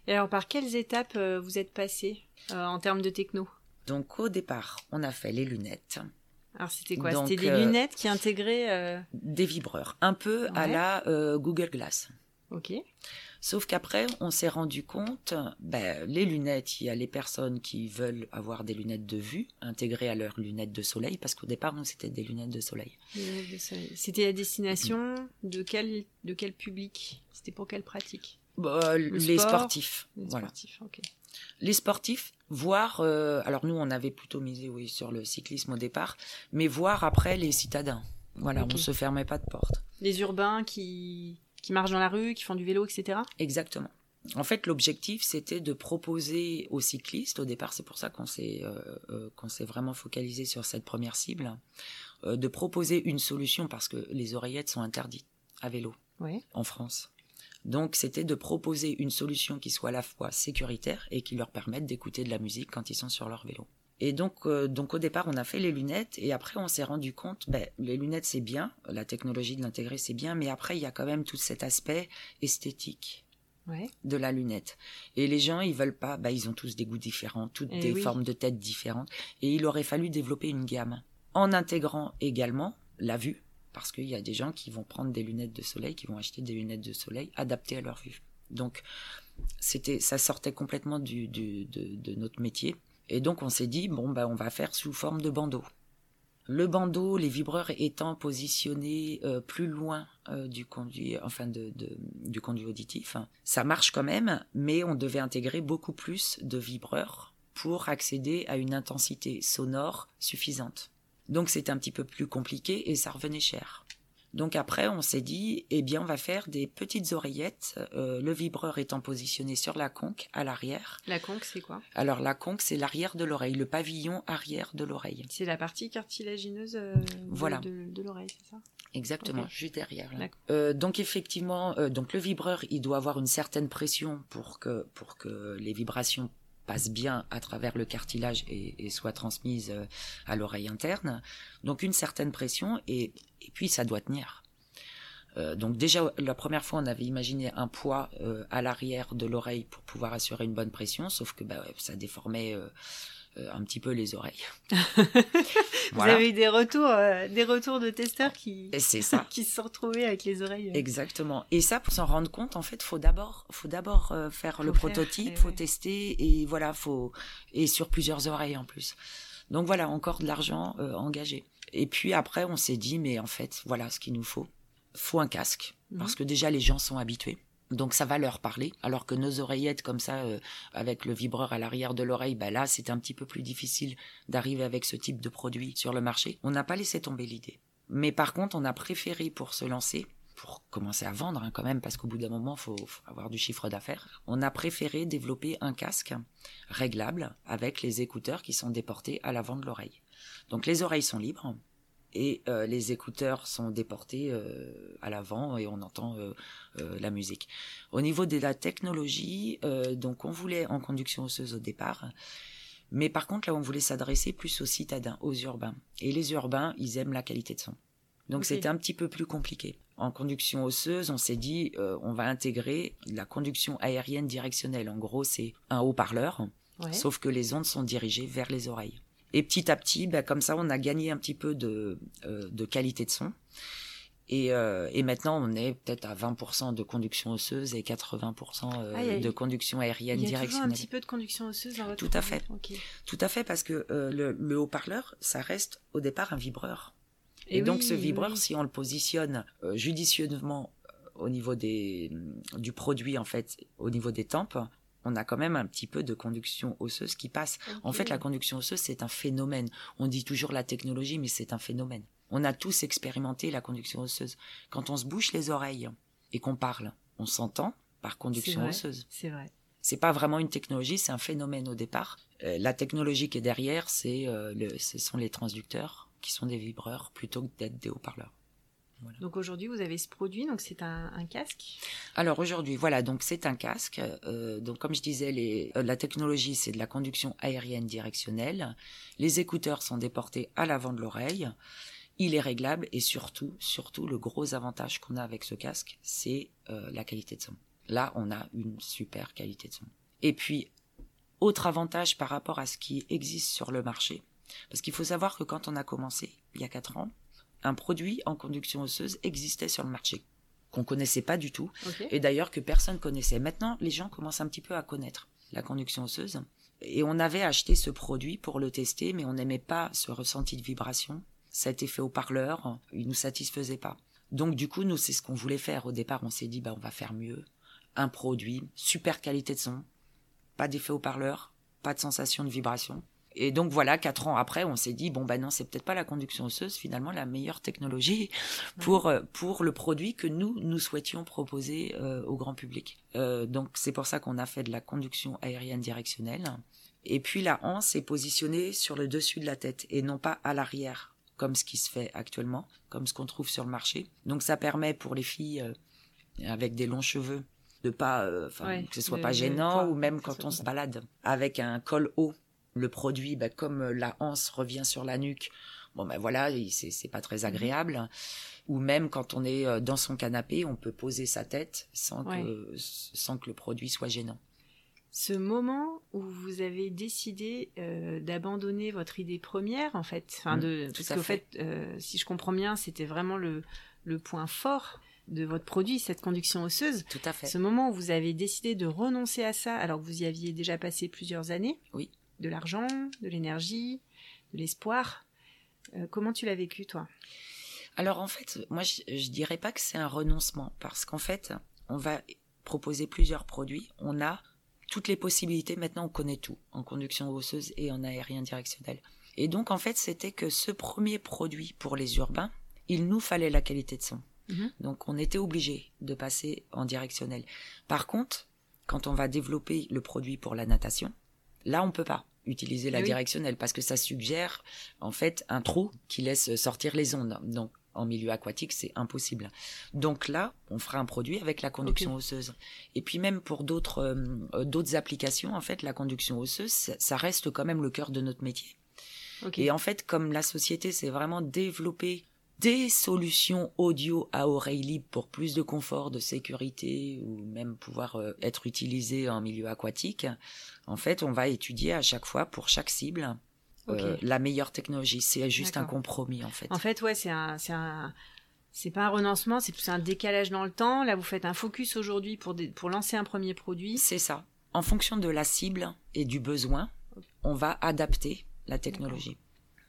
Et alors, par quelles étapes vous êtes passé en termes de techno? Donc, au départ, on a fait les lunettes. Alors c'était quoi? C'était des lunettes qui intégraient des vibreurs, un peu à la Google Glass. Ok. Sauf qu'après, on s'est rendu compte, ben, les lunettes, il y a les personnes qui veulent avoir des lunettes de vue intégrées à leurs lunettes de soleil, parce qu'au départ, nous, c'était des lunettes de soleil. C'était à destination de quel, de quel public? C'était pour quelle pratique? Bah, Les sportifs. Les sportifs, Les sportifs, voire, euh, alors nous, on avait plutôt misé oui, sur le cyclisme au départ, mais voir après les citadins. Voilà, on on se fermait pas de porte. Les urbains qui qui marchent dans la rue, qui font du vélo, etc. Exactement. En fait, l'objectif, c'était de proposer aux cyclistes, au départ, c'est pour ça qu'on s'est euh, euh, qu'on s'est vraiment focalisé sur cette première cible, euh, de proposer une solution parce que les oreillettes sont interdites à vélo en France. Donc, c'était de proposer une solution qui soit à la fois sécuritaire et qui leur permette d'écouter de la musique quand ils sont sur leur vélo. Et donc, euh, donc au départ, on a fait les lunettes et après, on s'est rendu compte, ben, les lunettes, c'est bien, la technologie de l'intégrer, c'est bien, mais après, il y a quand même tout cet aspect esthétique. de la lunette. Et les gens, ils veulent pas, ben, ils ont tous des goûts différents, toutes eh des formes de tête différentes. Et il aurait fallu développer une gamme. En intégrant également la vue, parce qu'il y a des gens qui vont prendre des lunettes de soleil, qui vont acheter des lunettes de soleil adaptées à leur vue. Donc, c'était, ça sortait complètement du, de, notre métier. Et donc, on s'est dit, bon, bah, on va faire sous forme de bandeau. Le bandeau, les vibreurs étant positionnés euh, plus loin euh, du conduit, enfin du conduit auditif, ça marche quand même, mais on devait intégrer beaucoup plus de vibreurs pour accéder à une intensité sonore suffisante. Donc c'était un petit peu plus compliqué et ça revenait cher. Donc après, on s'est dit, eh bien, on va faire des petites oreillettes, euh, le vibreur étant positionné sur la conque à l'arrière. La conque, c'est quoi? Alors la conque, c'est l'arrière de l'oreille, le pavillon arrière de l'oreille. C'est la partie cartilagineuse euh, voilà. de, l'oreille, c'est ça? Exactement, juste derrière. Euh, donc effectivement, donc le vibreur, il doit avoir une certaine pression pour que pour que les vibrations passe bien à travers le cartilage et, soit transmise euh, à l'oreille interne. Donc une certaine pression et, puis ça doit tenir. Euh, donc déjà la première fois on avait imaginé un poids euh, à l'arrière de l'oreille pour pouvoir assurer une bonne pression, sauf que bah, ça déformait euh, un petit peu les oreilles. Vous avez eu des retours, des retours de testeurs qui, ça. qui se sont retrouvés avec les oreilles. Exactement. Et ça, pour s'en rendre compte, en fait, faut d'abord, faut d'abord faire le prototype, faut tester et voilà, faut et sur plusieurs oreilles en plus. Donc voilà, encore de l'argent engagé. Et puis après, on s'est dit, mais en fait, voilà ce qu'il nous faut. Faut un casque mhm. parce que déjà les gens sont habitués. Donc ça va leur parler, alors que nos oreillettes comme ça, euh, avec le vibreur à l'arrière de l'oreille, bah là c'est un petit peu plus difficile d'arriver avec ce type de produit sur le marché. On n'a pas laissé tomber l'idée. Mais par contre, on a préféré pour se lancer, pour commencer à vendre hein, quand même, parce qu'au bout d'un moment, faut, faut avoir du chiffre d'affaires. On a préféré développer un casque réglable avec les écouteurs qui sont déportés à l'avant de l'oreille. Donc les oreilles sont libres, et euh, les écouteurs sont déportés euh, à l'avant et on entend euh, la musique. Au niveau de la technologie, donc on voulait en conduction osseuse au départ, mais par contre là on voulait s'adresser plus aux citadins, aux urbains. Et les urbains, ils aiment la qualité de son. Donc c'était un petit peu plus compliqué. En conduction osseuse, on s'est dit on va intégrer la conduction aérienne directionnelle. En gros, c'est un haut-parleur, sauf que les ondes sont dirigées vers les oreilles. Et petit à petit, bah, comme ça, on a gagné un petit peu de, euh, de qualité de son. Et, euh, et, maintenant, on est peut-être à 20% de conduction osseuse et 80% euh, ah, de conduction aérienne directionnelle. Il y a un petit peu de conduction osseuse dans votre Tout à fait. Tout à fait, parce que le, le haut-parleur, ça reste au départ un vibreur. Et, donc, ce vibreur, si on le positionne judicieusement au niveau des, du produit, en fait, au niveau des tempes, on a quand même un petit peu de conduction osseuse qui passe. En fait, la conduction osseuse, c'est un phénomène. On dit toujours la technologie, mais c'est un phénomène. On a tous expérimenté la conduction osseuse. Quand on se bouche les oreilles et qu'on parle, on s'entend par conduction osseuse. C'est vrai. C'est pas vraiment une technologie, c'est un phénomène au départ. Euh, la technologie qui est derrière, c'est euh, ce sont les transducteurs qui sont des vibreurs plutôt que d'être des haut-parleurs. Donc aujourd'hui, vous avez ce produit, donc c'est un, casque? Alors aujourd'hui, voilà, donc c'est un casque. Euh, donc comme je disais, les, euh, la technologie, c'est de la conduction aérienne directionnelle. Les écouteurs sont déportés à l'avant de l'oreille. Il est réglable et surtout, surtout, le gros avantage qu'on a avec ce casque, c'est euh, la qualité de son. Là, on a une super qualité de son. Et puis, autre avantage par rapport à ce qui existe sur le marché, parce qu'il faut savoir que quand on a commencé, il y a quatre ans, un produit en conduction osseuse existait sur le marché qu'on connaissait pas du tout. Et d'ailleurs que personne connaissait. Maintenant, les gens commencent un petit peu à connaître la conduction osseuse. Et on avait acheté ce produit pour le tester mais on n'aimait pas ce ressenti de vibration, cet effet au parleur, il nous satisfaisait pas. Donc du coup, nous c'est ce qu'on voulait faire. Au départ, on s'est dit bah on va faire mieux, un produit, super qualité de son, pas d'effet au parleur, pas de sensation de vibration et donc voilà, quatre ans après, on s'est dit bon ben non, c'est peut-être pas la conduction osseuse finalement la meilleure technologie pour euh, pour le produit que nous nous souhaitions proposer euh, au grand public. Euh, donc c'est pour ça qu'on a fait de la conduction aérienne directionnelle. Et puis la hanse est positionnée sur le dessus de la tête et non pas à l'arrière comme ce qui se fait actuellement, comme ce qu'on trouve sur le marché. Donc ça permet pour les filles avec des longs cheveux de pas, enfin que ce soit pas gênant ou même quand on se balade avec un col haut le produit, bah, comme euh, la hanse revient sur la nuque, bon ben voilà, c'est pas très mhm. agréable. Ou même quand on est euh, dans son canapé, on peut poser sa tête sans que sans que le produit soit gênant. Ce moment où vous avez décidé euh, d'abandonner votre idée première, en fait, enfin mmh, de parce qu'au fait, si je comprends bien, c'était vraiment le le point fort de votre produit, cette conduction osseuse. Tout à fait. Ce moment où vous avez décidé de renoncer à ça, alors que vous y aviez déjà passé plusieurs années. Oui. De l'argent, de l'énergie, de l'espoir. Euh, comment tu l'as vécu, toi? Alors, en fait, moi, je, je dirais pas que c'est un renoncement, parce qu'en fait, on va proposer plusieurs produits. On a toutes les possibilités. Maintenant, on connaît tout en conduction osseuse et en aérien directionnel. Et donc, en fait, c'était que ce premier produit pour les urbains, il nous fallait la qualité de son. Mhm. Donc, on était obligé de passer en directionnel. Par contre, quand on va développer le produit pour la natation, là, on peut pas utiliser la directionnelle parce que ça suggère en fait un trou qui laisse sortir les ondes. Donc en milieu aquatique, c'est impossible. Donc là, on fera un produit avec la conduction osseuse. Et puis même pour d'autres euh, d'autres applications, en fait, la conduction osseuse, ça, reste quand même le cœur de notre métier. Et en fait, comme la société s'est vraiment développée des solutions audio à oreille libre pour plus de confort, de sécurité ou même pouvoir euh, être utilisé en milieu aquatique, en fait, on va étudier à chaque fois pour chaque cible euh, la meilleure technologie. C'est juste un compromis en fait. En fait, ouais, c'est un, c'est un, c'est pas un renoncement, c'est plus un décalage dans le temps. Là, vous faites un focus aujourd'hui pour pour lancer un premier produit. C'est ça. En fonction de la cible et du besoin, on va adapter la technologie.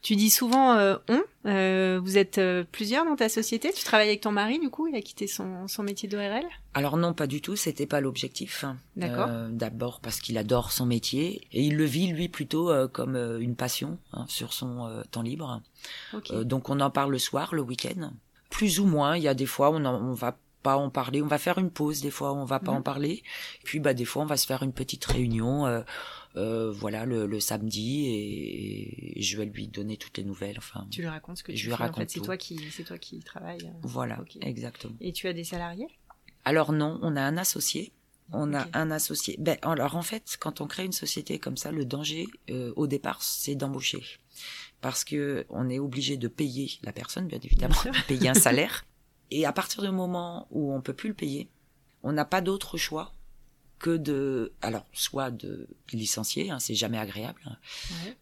Tu dis souvent euh, on. Euh, vous êtes euh, plusieurs dans ta société. Tu travailles avec ton mari, du coup, il a quitté son, son métier d'ORL Alors non, pas du tout. C'était pas l'objectif. D'accord. D'abord parce qu'il adore son métier et il le vit lui plutôt comme une passion hein, sur son temps libre. donc on en parle le soir, le week-end, plus ou moins. Il y a des fois on, on va pas en parler. On va faire une pause, des fois on va pas mhm. en parler. Puis bah des fois on va se faire une petite réunion euh, voilà le, samedi et, je vais lui donner toutes les nouvelles enfin tu lui racontes ce que tu je lui raconte en fait, c'est toi qui c'est toi qui travaille euh, voilà exactement. Et tu as des salariés? Alors non on a un associé. On a un associé. Ben alors en fait quand on crée une société comme ça le danger euh, au départ c'est d'embaucher. Parce que on est obligé de payer la personne bien évidemment payer un salaire. Et à partir du moment où on peut plus le payer on n'a pas d'autre choix que de, alors soit de licencier, hein, c'est jamais agréable, hein,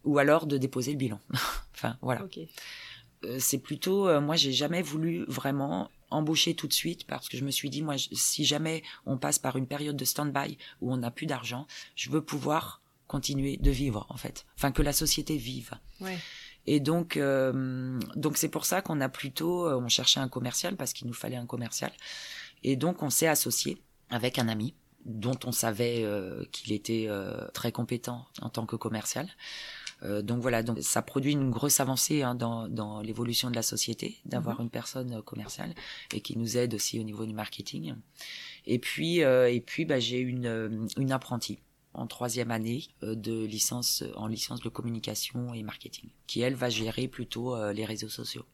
ou alors de déposer le bilan. enfin voilà. Euh, c'est plutôt, euh, moi j'ai jamais voulu vraiment embaucher tout de suite parce que je me suis dit moi si jamais on passe par une période de stand-by où on n'a plus d'argent, je veux pouvoir continuer de vivre en fait, enfin que la société vive. Et donc, euh, donc c'est pour ça qu'on a plutôt, on cherchait un commercial parce qu'il nous fallait un commercial. Et donc on s'est associé avec un ami dont on savait euh, qu'il était euh, très compétent en tant que commercial. Euh, donc voilà, donc ça produit une grosse avancée hein, dans, dans l'évolution de la société d'avoir mhm. une personne commerciale et qui nous aide aussi au niveau du marketing. Et puis et puis bah, j'ai une une apprentie en troisième année de licence en licence de communication et marketing qui elle va gérer plutôt les réseaux sociaux.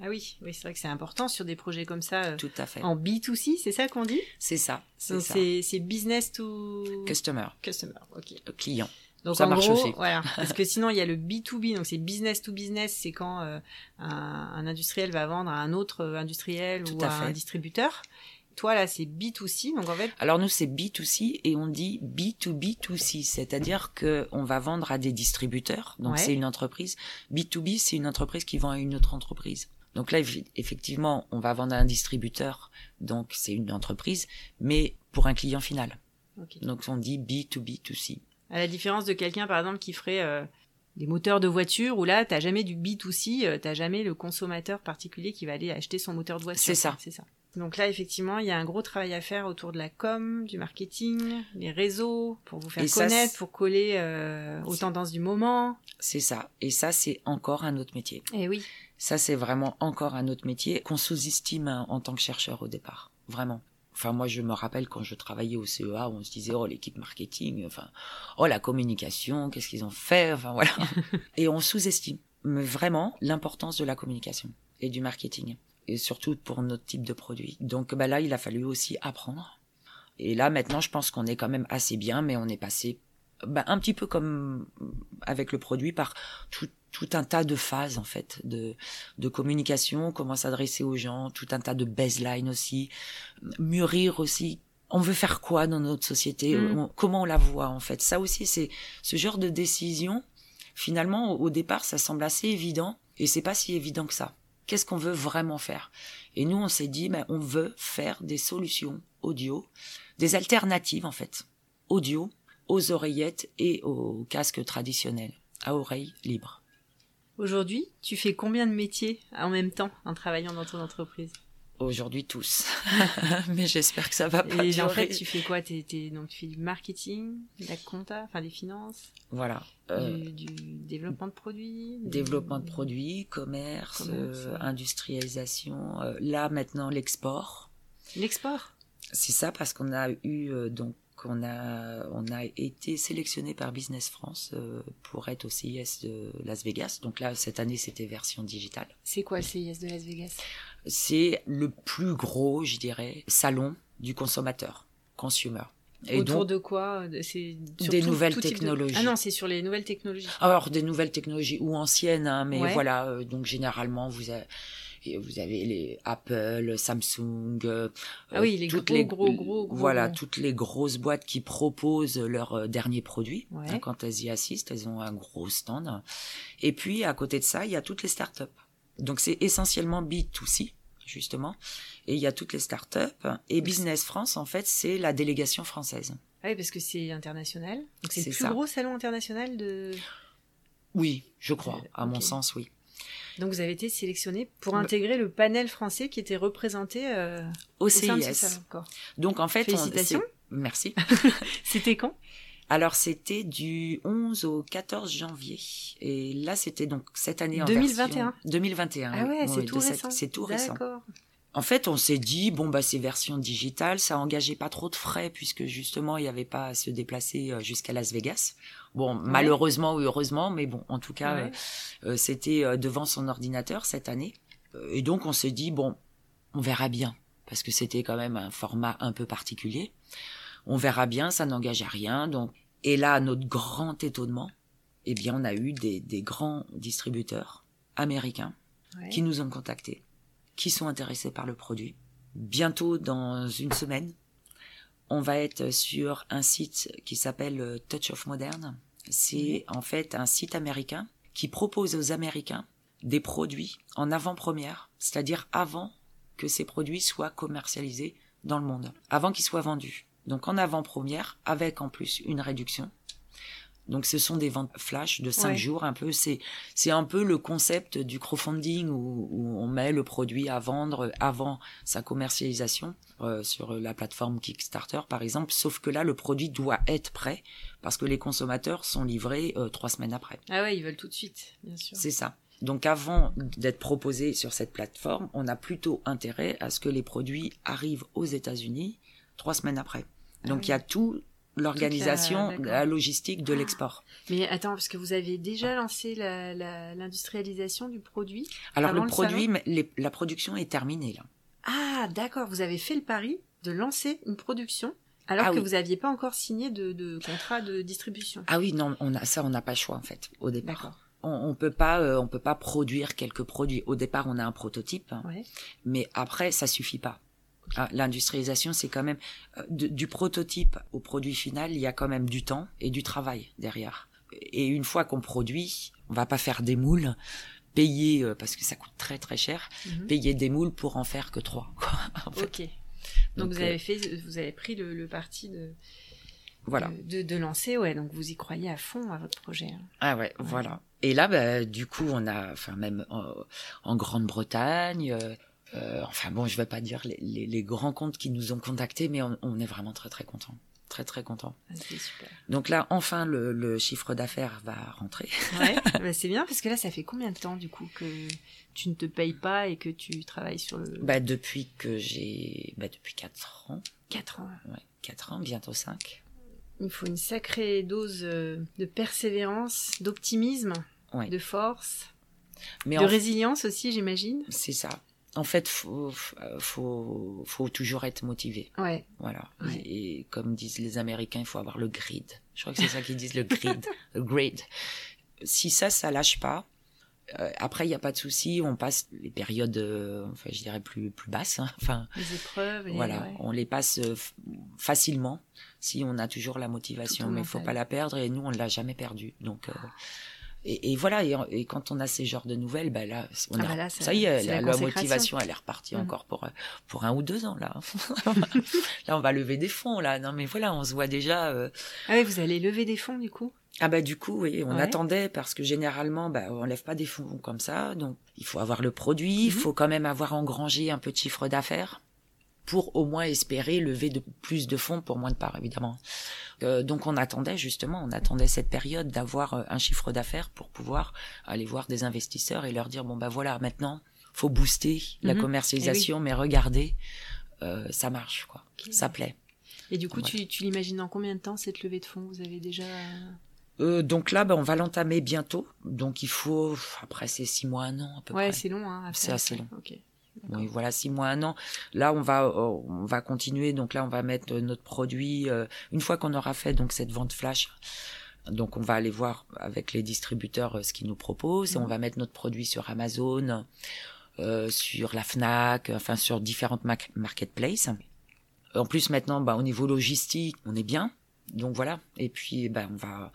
Ah oui, oui, c'est vrai que c'est important sur des projets comme ça. Euh, Tout à fait. En B2C, c'est ça qu'on dit? C'est ça. C'est business to customer. Customer, ok. Euh, client. Donc ça marche aussi. Voilà, parce que sinon il y a le B2B, donc c'est business to business, c'est quand euh, un, industriel va vendre à un autre industriel ou à, un distributeur. Toi là c'est B2C, donc en fait. Alors nous c'est B2C et on dit B2B2C, c'est-à-dire que on va vendre à des distributeurs, donc c'est une entreprise. B2B c'est une entreprise qui vend à une autre entreprise. Donc là, effectivement, on va vendre à un distributeur, donc c'est une entreprise, mais pour un client final. Donc on dit B2B2C. À la différence de quelqu'un, par exemple, qui ferait euh, des moteurs de voiture, où là, tu n'as jamais du B2C, euh, tu n'as jamais le consommateur particulier qui va aller acheter son moteur de voiture. C'est ça. C'est ça. Donc là, effectivement, il y a un gros travail à faire autour de la com, du marketing, les réseaux, pour vous faire connaître, pour coller euh, aux tendances du moment. C'est ça. Et ça, c'est encore un autre métier. Et eh oui. Ça, c'est vraiment encore un autre métier qu'on sous-estime hein, en tant que chercheur au départ. Vraiment. Enfin, moi, je me rappelle quand je travaillais au CEA, on se disait, oh, l'équipe marketing, enfin, oh, la communication, qu'est-ce qu'ils ont fait, enfin, voilà. et on sous-estime vraiment l'importance de la communication et du marketing. Et surtout pour notre type de produit. Donc, bah là, il a fallu aussi apprendre. Et là, maintenant, je pense qu'on est quand même assez bien, mais on est passé, bah, un petit peu comme avec le produit, par tout, tout un tas de phases en fait de, de communication, comment s'adresser aux gens, tout un tas de baseline aussi, mûrir aussi. On veut faire quoi dans notre société? Mm. Comment on la voit en fait? Ça aussi, c'est ce genre de décision. Finalement, au départ, ça semble assez évident, et c'est pas si évident que ça. Qu'est-ce qu'on veut vraiment faire? Et nous, on s'est dit, ben, on veut faire des solutions audio, des alternatives en fait, audio aux oreillettes et aux casques traditionnels, à oreilles libres. Aujourd'hui, tu fais combien de métiers en même temps en travaillant dans ton entreprise? Aujourd'hui tous, mais j'espère que ça va pas Et durer. en fait, tu fais quoi? Donc tu fais du marketing, de la compta, enfin des finances, Voilà. Euh, du, du développement de produits, du- développement de produits, commerce, euh, industrialisation. euh, là maintenant l'export. l'export? C'est ça parce qu'on a eu donc on a on a été sélectionné par Business France euh, pour être au CIS de Las Vegas. Donc là cette année c'était version digitale. C'est quoi le CIS de Las Vegas? C'est le plus gros, je dirais, salon du consommateur, consumer. Et Autour donc de quoi De- C'est Des tout- nouvelles tout type de- technologies. Ah non, c'est sur les nouvelles technologies. alors des nouvelles technologies ou anciennes, hein, mais Ouais. voilà. euh, donc généralement vous avez et vous avez les Apple, Samsung, euh, Ah oui, les toutes gros, les gros, gros, gros, voilà gros. toutes les grosses boîtes qui proposent leurs euh, derniers produits. Ouais. hein, quand elles y assistent, elles ont un gros stand. Et puis à côté de ça, il y a toutes les startups. Donc c'est essentiellement B2C justement, et il y a toutes les startups. Et Business France en fait c'est la délégation française. Ah oui, parce que c'est international. Donc c'est le plus ça. gros salon international de. Oui, je crois. À mon sens, oui. Donc vous avez été sélectionné pour Bah. intégrer le panel français qui était représenté euh, Au au sein de. Donc en fait, on- Félicitations. c'est- Merci. C'était quand? Alors c'était du 11 au 14 janvier. Et là c'était donc cette année en 2021. version 2021. Ah oui. ouais, c'est Oui, tout récent. C'est tout récent. D'accord. En fait, on s'est dit bon bah c'est version digitale, ça engageait pas trop de frais puisque justement il n'y avait pas à se déplacer euh, jusqu'à Las Vegas. Bon, malheureusement ou heureusement, mais bon, en tout cas, Ouais. euh, euh, c'était euh, devant son ordinateur cette année. Et donc on s'est dit bon, on verra bien parce que c'était quand même un format un peu particulier. On verra bien, ça n'engage à rien. Donc et là, à notre grand étonnement, eh bien, on a eu des, des grands distributeurs américains Ouais. qui nous ont contactés, qui sont intéressés par le produit. Bientôt, dans une semaine, on va être sur un site qui s'appelle euh, Touch of Modern. C'est en fait un site américain qui propose aux Américains des produits en avant-première, c'est-à-dire avant que ces produits soient commercialisés dans le monde, avant qu'ils soient vendus. Donc en avant-première, avec en plus une réduction. Donc ce sont des ventes flash de 5 Ouais. jours, un peu. C'est c'est un peu le concept du crowdfunding où, où on met le produit à vendre avant sa commercialisation euh, sur la plateforme Kickstarter par exemple. Sauf que là, le produit doit être prêt parce que les consommateurs sont livrés euh, trois semaines après. Ah ouais, ils veulent tout de suite, bien sûr. C'est ça. Donc avant d'être proposé sur cette plateforme, on a plutôt intérêt à ce que les produits arrivent aux États-Unis trois semaines après. Donc Ah oui. il y a tout l'organisation, la logistique de Ah. l'export. Mais attends, parce que vous avez déjà lancé la- la- l'industrialisation du produit. Alors le le produit, mais les- la production est terminée là. Ah, d'accord, vous avez fait le pari de lancer une production alors Ah que oui. vous n'aviez pas encore signé de, de contrat de distribution. Ah oui, non, on a ça, on n'a pas le choix en fait au départ. On, on peut pas, euh, on peut pas produire quelques produits. Au départ, on a un prototype, Ouais. mais après, ça suffit pas. Ah, L'industrialisation, c'est quand même euh, de- du prototype au produit final, il y a quand même du temps et du travail derrière. Et une fois qu'on produit, on va pas faire des moules, payer euh, parce que ça coûte très très cher, Mhm. payer des moules pour en faire que trois. quoi, en fait. Ok. Donc, Donc, vous euh, avez fait, vous avez pris le, le parti de, Voilà. de, de, de lancer, ouais. Donc vous y croyez à fond à votre projet. hein. Ah ouais, voilà. Et là, bah, du coup, on a, enfin même en, en Grande-Bretagne, euh, euh, enfin bon, je vais pas dire les, les, les grands comptes qui nous ont contactés, mais on, on est vraiment très très content, très très content. Ah, c'est super. Donc là, enfin, le, le chiffre d'affaires va rentrer. Ouais. bah, c'est bien parce que là, ça fait combien de temps du coup que tu ne te payes pas et que tu travailles sur le Bah depuis que j'ai, bah depuis quatre ans, 4 ans. ouais, quatre ans, bientôt cinq. Il faut une sacrée dose euh, de persévérance, d'optimisme, Ouais. de force, Mais de en- résilience aussi, j'imagine. c'est ça. En fait, faut, faut, faut toujours être motivé. Ouais. Voilà. Ouais. Et, et comme disent les Américains, il faut avoir le grid. Je crois que c'est ça qu'ils disent, le grid. le grid. Si ça, ça lâche pas, euh, après, il n'y a pas de souci. On passe les périodes, euh, enfin, je dirais plus, plus basses. hein. Enfin, Les épreuves. Voilà. ouais. On les passe euh, facilement si on a toujours la motivation. Mais il faut pas la perdre. Et nous, on ne l'a jamais perdue. Donc, euh, et, voilà, et, quand on a ces genres de nouvelles, ben là, on ah bah ça, y est, la, motivation, elle est repartie mm. encore pour pour un ou deux ans là. là, on va lever des fonds là. Non, mais voilà, on se voit déjà. Euh, ah oui, vous allez lever des fonds du coup? Ah bah du coup, oui, on attendait parce que généralement, bah, on lève pas des fonds comme ça, donc il faut avoir le produit, il mhm. faut quand même avoir engrangé un peu de chiffre d'affaires pour au moins espérer lever de plus de fonds pour moins de parts, évidemment. Euh, donc on attendait justement, on attendait cette période d'avoir euh, un chiffre d'affaires pour pouvoir aller voir des investisseurs et leur dire bon bah voilà maintenant faut booster la mhm. commercialisation, eh mais regardez, euh, ça marche quoi, ça plaît. Et du coup, tu, tu l'imagines dans combien de temps cette levée de fonds? Vous avez déjà euh, donc là, ben, on va l'entamer bientôt. Donc il faut, après c'est six mois, un an à peu ouais, c'est long. Hein, c'est assez long. Oui, voilà, six mois, un an. Là, on va, euh, on va continuer. Donc là, on va mettre notre produit euh, une fois qu'on aura fait donc cette vente flash. Donc on va aller voir avec les distributeurs euh, ce qu'ils nous proposent et on va mettre notre produit sur Amazon, sur la Fnac, enfin sur différentes marketplaces. En plus maintenant, bah, au niveau logistique, on est bien. Donc voilà. Et puis, ben, on va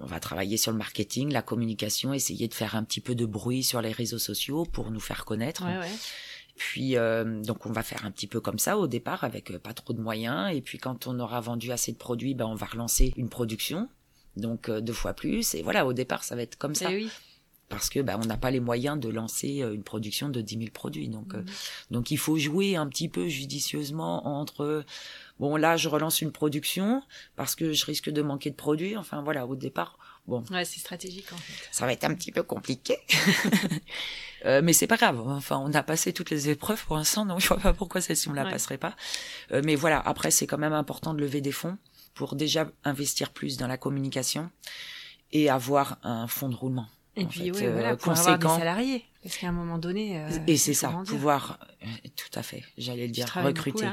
on va travailler sur le marketing, la communication, essayer de faire un petit peu de bruit sur les réseaux sociaux pour nous faire connaître. Puis euh, donc on va faire un petit peu comme ça au départ avec euh, pas trop de moyens. Et puis quand on aura vendu assez de produits, ben on va relancer une production. Donc euh, deux fois plus. Et voilà au départ ça va être comme ça. Eh Parce que ben, on n'a pas les moyens de lancer une production de 10 000 produits. Donc, mhm. donc il faut jouer un petit peu judicieusement entre Bon, là, je relance une production parce que je risque de manquer de produits. Enfin, voilà, au départ, bon. Ouais, c'est stratégique en fait. Ça va être un petit peu compliqué. euh, mais c'est pas grave. Enfin, on a passé toutes les épreuves pour l'instant, donc je vois pas pourquoi celle-ci on la passerait pas. Euh, mais voilà, après, c'est quand même important de lever des fonds pour déjà investir plus dans la communication et avoir un fonds de roulement. Et puis, oui, voilà, euh, pour avoir des salariés. Parce qu'à un moment donné. Euh, et c'est ça, pouvoir, euh, tout à fait, j'allais le dire, recruter.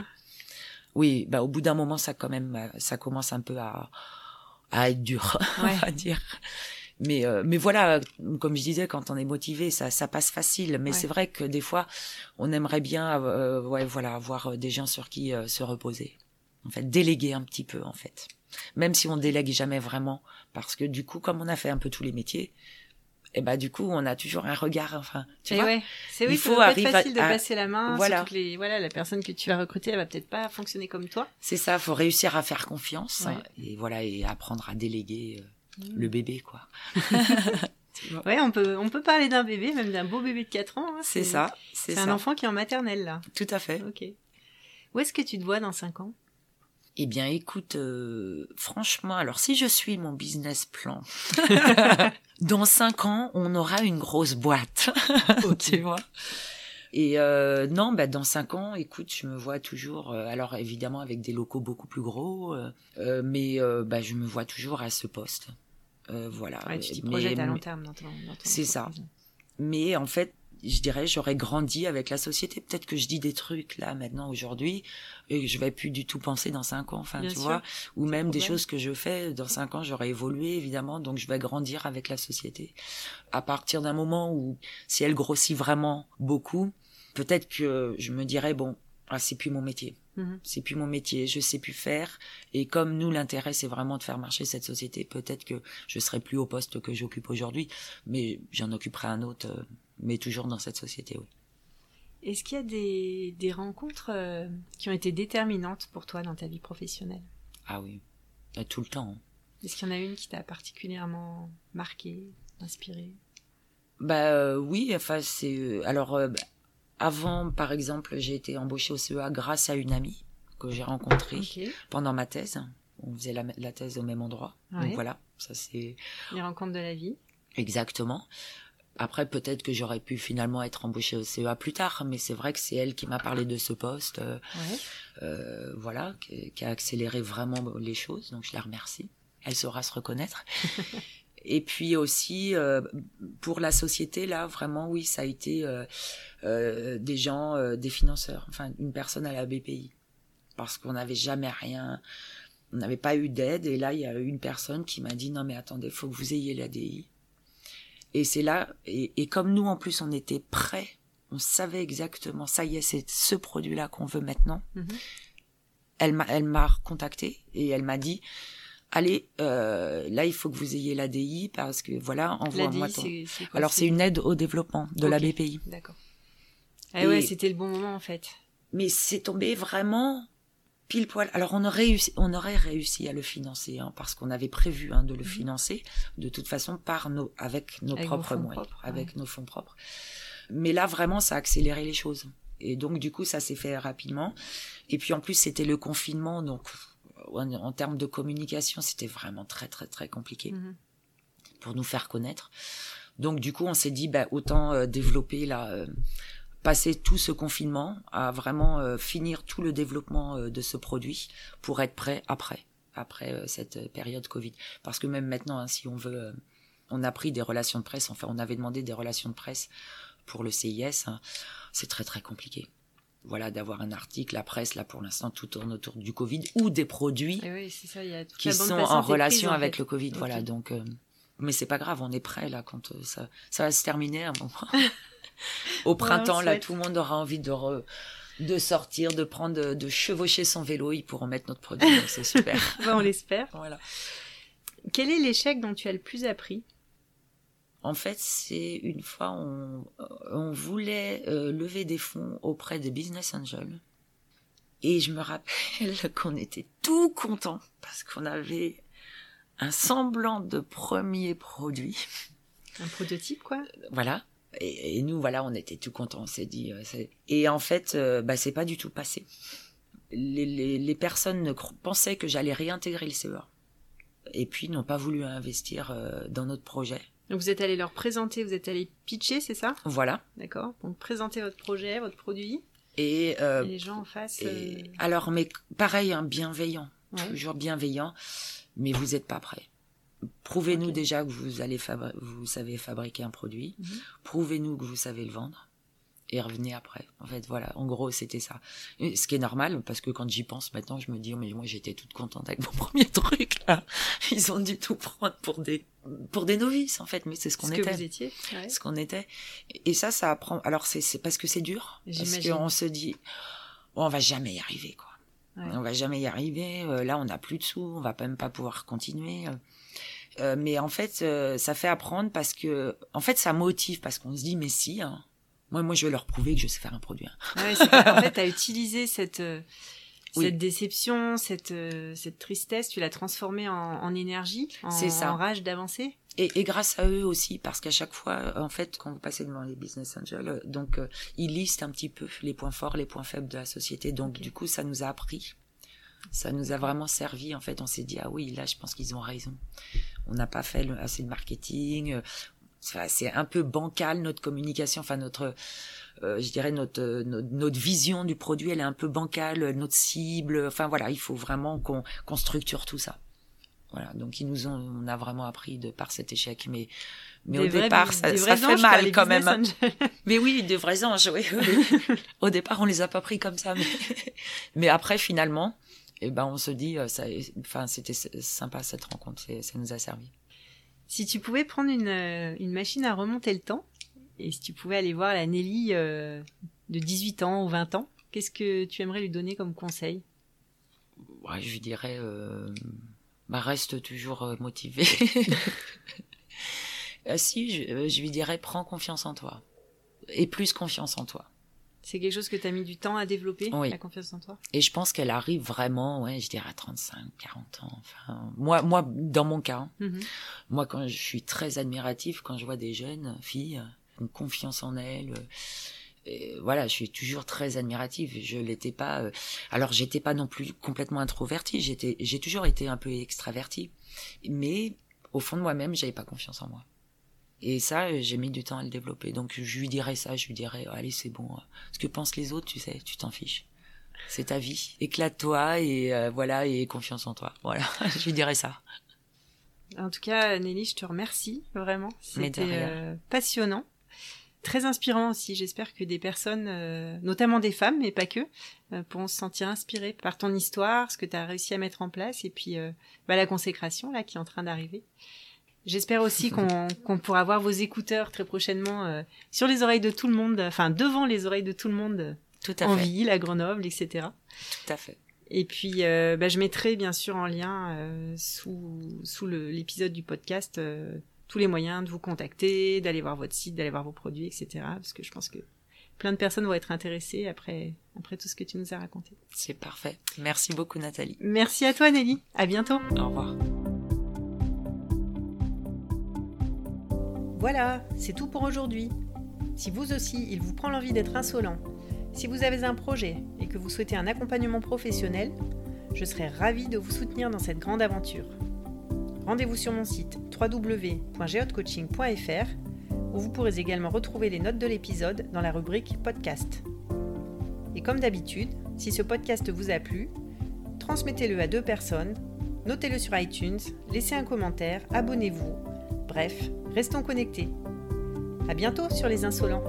Oui, bah au bout d'un moment, ça quand même, euh, ça commence un peu à, à être dur, on va dire. Mais euh, mais voilà, comme je disais, quand on est motivé, ça ça passe facile. Mais c'est vrai que des fois, on aimerait bien, euh, ouais, voilà, avoir des gens sur qui se reposer. En fait, déléguer un petit peu, en fait. Même si on délègue jamais vraiment, parce que du coup, comme on a fait un peu tous les métiers, et bah du coup on a toujours un regard enfin tu vois. c'est oui il faut arriver facile de passer la main voilà. les, voilà la personne que tu vas recruter elle va peut-être pas fonctionner comme toi. C'est ça faut réussir à faire confiance et voilà et apprendre à déléguer euh, mmh. le bébé quoi. Ouais on peut on peut parler d'un bébé même d'un beau bébé de 4 ans hein, c'est ça c'est un enfant qui est en maternelle là. Tout à fait. Ok. Où est-ce que tu te vois dans 5 ans? Eh bien, écoute, euh, franchement, alors si je suis mon business plan, dans cinq ans, on aura une grosse boîte, tu vois. Et euh, non, bah dans cinq ans, écoute, je me vois toujours. Euh, alors évidemment avec des locaux beaucoup plus gros, mais bah je me vois toujours à ce poste. voilà. Ouais, tu t'y projettes à long terme dans ton. C'est ça. Mais en fait, je dirais, j'aurais grandi avec la société. Peut-être que je dis des trucs là maintenant aujourd'hui et je vais plus du tout penser dans cinq ans. Enfin, tu vois, ou même des choses que je fais dans cinq ans, j'aurais évolué évidemment, donc je vais grandir avec la société. À partir d'un moment où, si elle grossit vraiment beaucoup, peut-être que je me dirais bon, ah, c'est plus mon métier. Mhm. C'est plus mon métier, je sais plus faire. Et comme nous, l'intérêt, c'est vraiment de faire marcher cette société, peut-être que je serai plus au poste que j'occupe aujourd'hui, mais j'en occuperai un autre euh, mais toujours dans cette société, oui. Est-ce qu'il y a des, des rencontres euh, qui ont été déterminantes pour toi dans ta vie professionnelle? Ah oui, tout le temps. Hein. Est-ce qu'il y en a une qui t'a particulièrement marqué, inspiré Bah euh, oui, enfin c'est euh, alors avant par exemple j'ai été embauchée au CEA grâce à une amie que j'ai rencontrée pendant ma thèse. On faisait la, la thèse au même endroit. Donc voilà, ça c'est les rencontres de la vie. Exactement. Après, peut-être que j'aurais pu finalement être embauchée au CEA plus tard, mais c'est vrai que c'est elle qui m'a parlé de ce poste, euh, euh, voilà, qui, a accéléré vraiment les choses. Donc je la remercie. Elle saura se reconnaître. Et puis aussi euh, pour la société là, vraiment oui, ça a été des gens, des financeurs, enfin une personne à la BPI, parce qu'on n'avait jamais rien, on n'avait pas eu d'aide. Et là, il y a eu une personne qui m'a dit non mais attendez, faut que vous ayez l'ADI et c'est là, et, comme nous en plus on était prêts, on savait exactement, ça y est, c'est ce produit-là qu'on veut maintenant. Mhm. Elle m'a, elle m'a contacté et elle m'a dit, allez, euh, là, il faut que vous ayez l'ADI parce que voilà, envoie-moi ton. Alors, c'est une aide au développement de la BPI. D'accord. Ah ouais, c'était le bon moment en fait. Mais c'est tombé vraiment pile poil. Alors, on aurait réussi, on aurait réussi à le financer hein, parce qu'on avait prévu hein, de le mhm. financer de toute façon par nos, avec nos propres moyens, avec nos fonds propres. Mais là, vraiment, ça a accéléré les choses. Et donc, du coup, ça s'est fait rapidement. Et puis, en plus, c'était le confinement, donc en, termes de communication, c'était vraiment très très très compliqué mhm. pour nous faire connaître. Donc du coup, on s'est dit, bah, autant euh, développer euh, passer tout ce confinement à vraiment euh, finir tout le développement de ce produit pour être prêt après, après cette période Covid. Parce que même maintenant, hein, si on veut, on a pris des relations de presse, enfin on avait demandé des relations de presse pour le CIS, hein, c'est très très compliqué voilà, d'avoir un article, la presse, là pour l'instant tout tourne autour du Covid ou des produits qui sont en relation avec le Covid. Voilà, donc, euh, mais c'est pas grave, on est prêt là quand euh, ça, ça va se terminer un moment. Au printemps, là, tout le monde aura envie de de sortir, de prendre, de, chevaucher son vélo, ils pourront mettre notre produit, c'est super. on l'espère. Voilà. Quel est l'échec dont tu as le plus appris? En fait, c'est une fois on, on voulait euh, lever des fonds auprès des business angels. Et je me rappelle qu'on était tout contents parce qu'on avait un semblant de premier produit. Un prototype, quoi. Voilà. Et, nous, voilà, on était tout contents. On s'est dit. Euh, et en fait, euh, bah, c'est pas du tout passé. Les, les, les personnes ne pensaient que j'allais réintégrer le CEA. Et puis n'ont pas voulu investir dans notre projet. Donc vous êtes allé leur présenter, vous êtes allé pitcher, c'est ça? Voilà. D'accord. Donc présenter votre projet, votre produit. Et, euh, les gens en face. Euh, alors, mais pareil, hein, bienveillant, toujours bienveillant, mais vous n'êtes pas prêt. Prouvez-nous déjà que vous allez vous savez fabriquer un produit. Mhm. Prouvez-nous que vous savez le vendre et revenez après. En fait, voilà, en gros, c'était ça. ce qui est normal, parce que quand j'y pense maintenant, je me dis, oh, mais moi, j'étais toute contente avec mon premier truc, là. Ils ont dû tout prendre pour des, pour des novices, en fait, mais c'est ce qu'on était. Ce que vous étiez. Ce qu'on était. Et ça, ça apprend. Alors, c'est parce que c'est dur. Parce qu'on se dit, oh, on va jamais y arriver, quoi. On va jamais y arriver. Euh, là, on n'a plus de sous, on va même pas pouvoir continuer. Euh, mais en fait, euh, ça fait apprendre parce que, en fait, ça motive parce qu'on se dit, mais si, hein, moi, moi, je vais leur prouver que je sais faire un produit. Hein. Ouais, en fait, tu as utilisé cette, euh, cette déception, cette, euh, cette tristesse, tu l'as transformée en, en énergie, en, ça. en rage d'avancer? Et, et, grâce à eux aussi, parce qu'à chaque fois, en fait, quand vous passez devant les business angels, euh, donc ils listent un petit peu les points forts, les points faibles de la société. Donc du coup, ça nous a appris, ça nous a vraiment servi. En fait, on s'est dit ah oui, là, je pense qu'ils ont raison. On n'a pas fait assez de marketing, c'est un peu bancal notre communication, enfin notre, euh, je dirais notre, notre, vision du produit, elle est un peu bancale, notre cible. Enfin voilà, il faut vraiment qu'on qu'on structure tout ça. Voilà, donc ils nous ont, on a vraiment appris de par cet échec, mais mais au départ ça, ça fait mal quand même. Hein. mais oui, des vrais anges. Oui, au départ on les a pas pris comme ça, mais mais après finalement, eh ben on se dit, euh, ça, enfin c'était sympa cette rencontre, ça nous a servi. Si tu pouvais prendre une, euh, une, machine à remonter le temps, et si tu pouvais aller voir la Nelly euh, de 18 ans ou 20 ans, qu'est-ce que tu aimerais lui donner comme conseil? Ouais, Je lui dirais, euh, bah, reste toujours euh, motivé. si, je, je lui dirais, prends confiance en toi. Et plus confiance en toi. C'est quelque chose que tu as mis du temps à développer, la confiance en toi? Et je pense qu'elle arrive vraiment, ouais, je dirais à 35, 40 ans. Enfin, moi, moi dans mon cas, hein. mhm. moi, quand je suis très admiratif, quand je vois des jeunes filles, une confiance en elles, et voilà, je suis toujours très admirative. Je l'étais pas. Euh, alors, j'étais pas non plus complètement introvertie. J'étais, j'ai toujours été un peu extravertie, mais au fond de moi-même, j'avais pas confiance en moi. Et ça, euh, j'ai mis du temps à le développer. Donc je lui dirais ça, je lui dirais, allez, c'est bon. Ce que pensent les autres, tu sais, tu t'en fiches. C'est ta vie. Éclate-toi et euh, voilà, et confiance en toi. Voilà, je lui dirais ça. En tout cas, Nelly, je te remercie vraiment. C'était euh, passionnant, très inspirant aussi. J'espère que des personnes, notamment des femmes, mais pas que, pourront se sentir inspirées par ton histoire, ce que tu as réussi à mettre en place, et puis bah, la consécration là qui est en train d'arriver. J'espère aussi qu'on pourra voir vos écouteurs très prochainement euh, sur les oreilles de tout le monde, enfin devant les oreilles de tout le monde, tout à en ville, à Grenoble, etc. Tout à fait. Et puis, euh, bah, je mettrai bien sûr en lien euh, sous, sous l'épisode du podcast euh, tous les moyens de vous contacter, d'aller voir votre site, d'aller voir vos produits, etc. Parce que je pense que plein de personnes vont être intéressées après, après tout ce que tu nous as raconté. C'est parfait. Merci beaucoup, Nathalie. Merci à toi, Nelly. À bientôt. Au revoir. Voilà, c'est tout pour aujourd'hui. Si vous aussi, il vous prend l'envie d'être insolent, si vous avez un projet et que vous souhaitez un accompagnement professionnel, je serai ravie de vous soutenir dans cette grande aventure. Rendez-vous sur mon site www.geotcoaching.fr où vous pourrez également retrouver les notes de l'épisode dans la rubrique podcast. Et comme d'habitude, si ce podcast vous a plu, transmettez-le à deux personnes, notez-le sur iTunes, laissez un commentaire, abonnez-vous. Bref, restons connectés. À bientôt sur les insolents.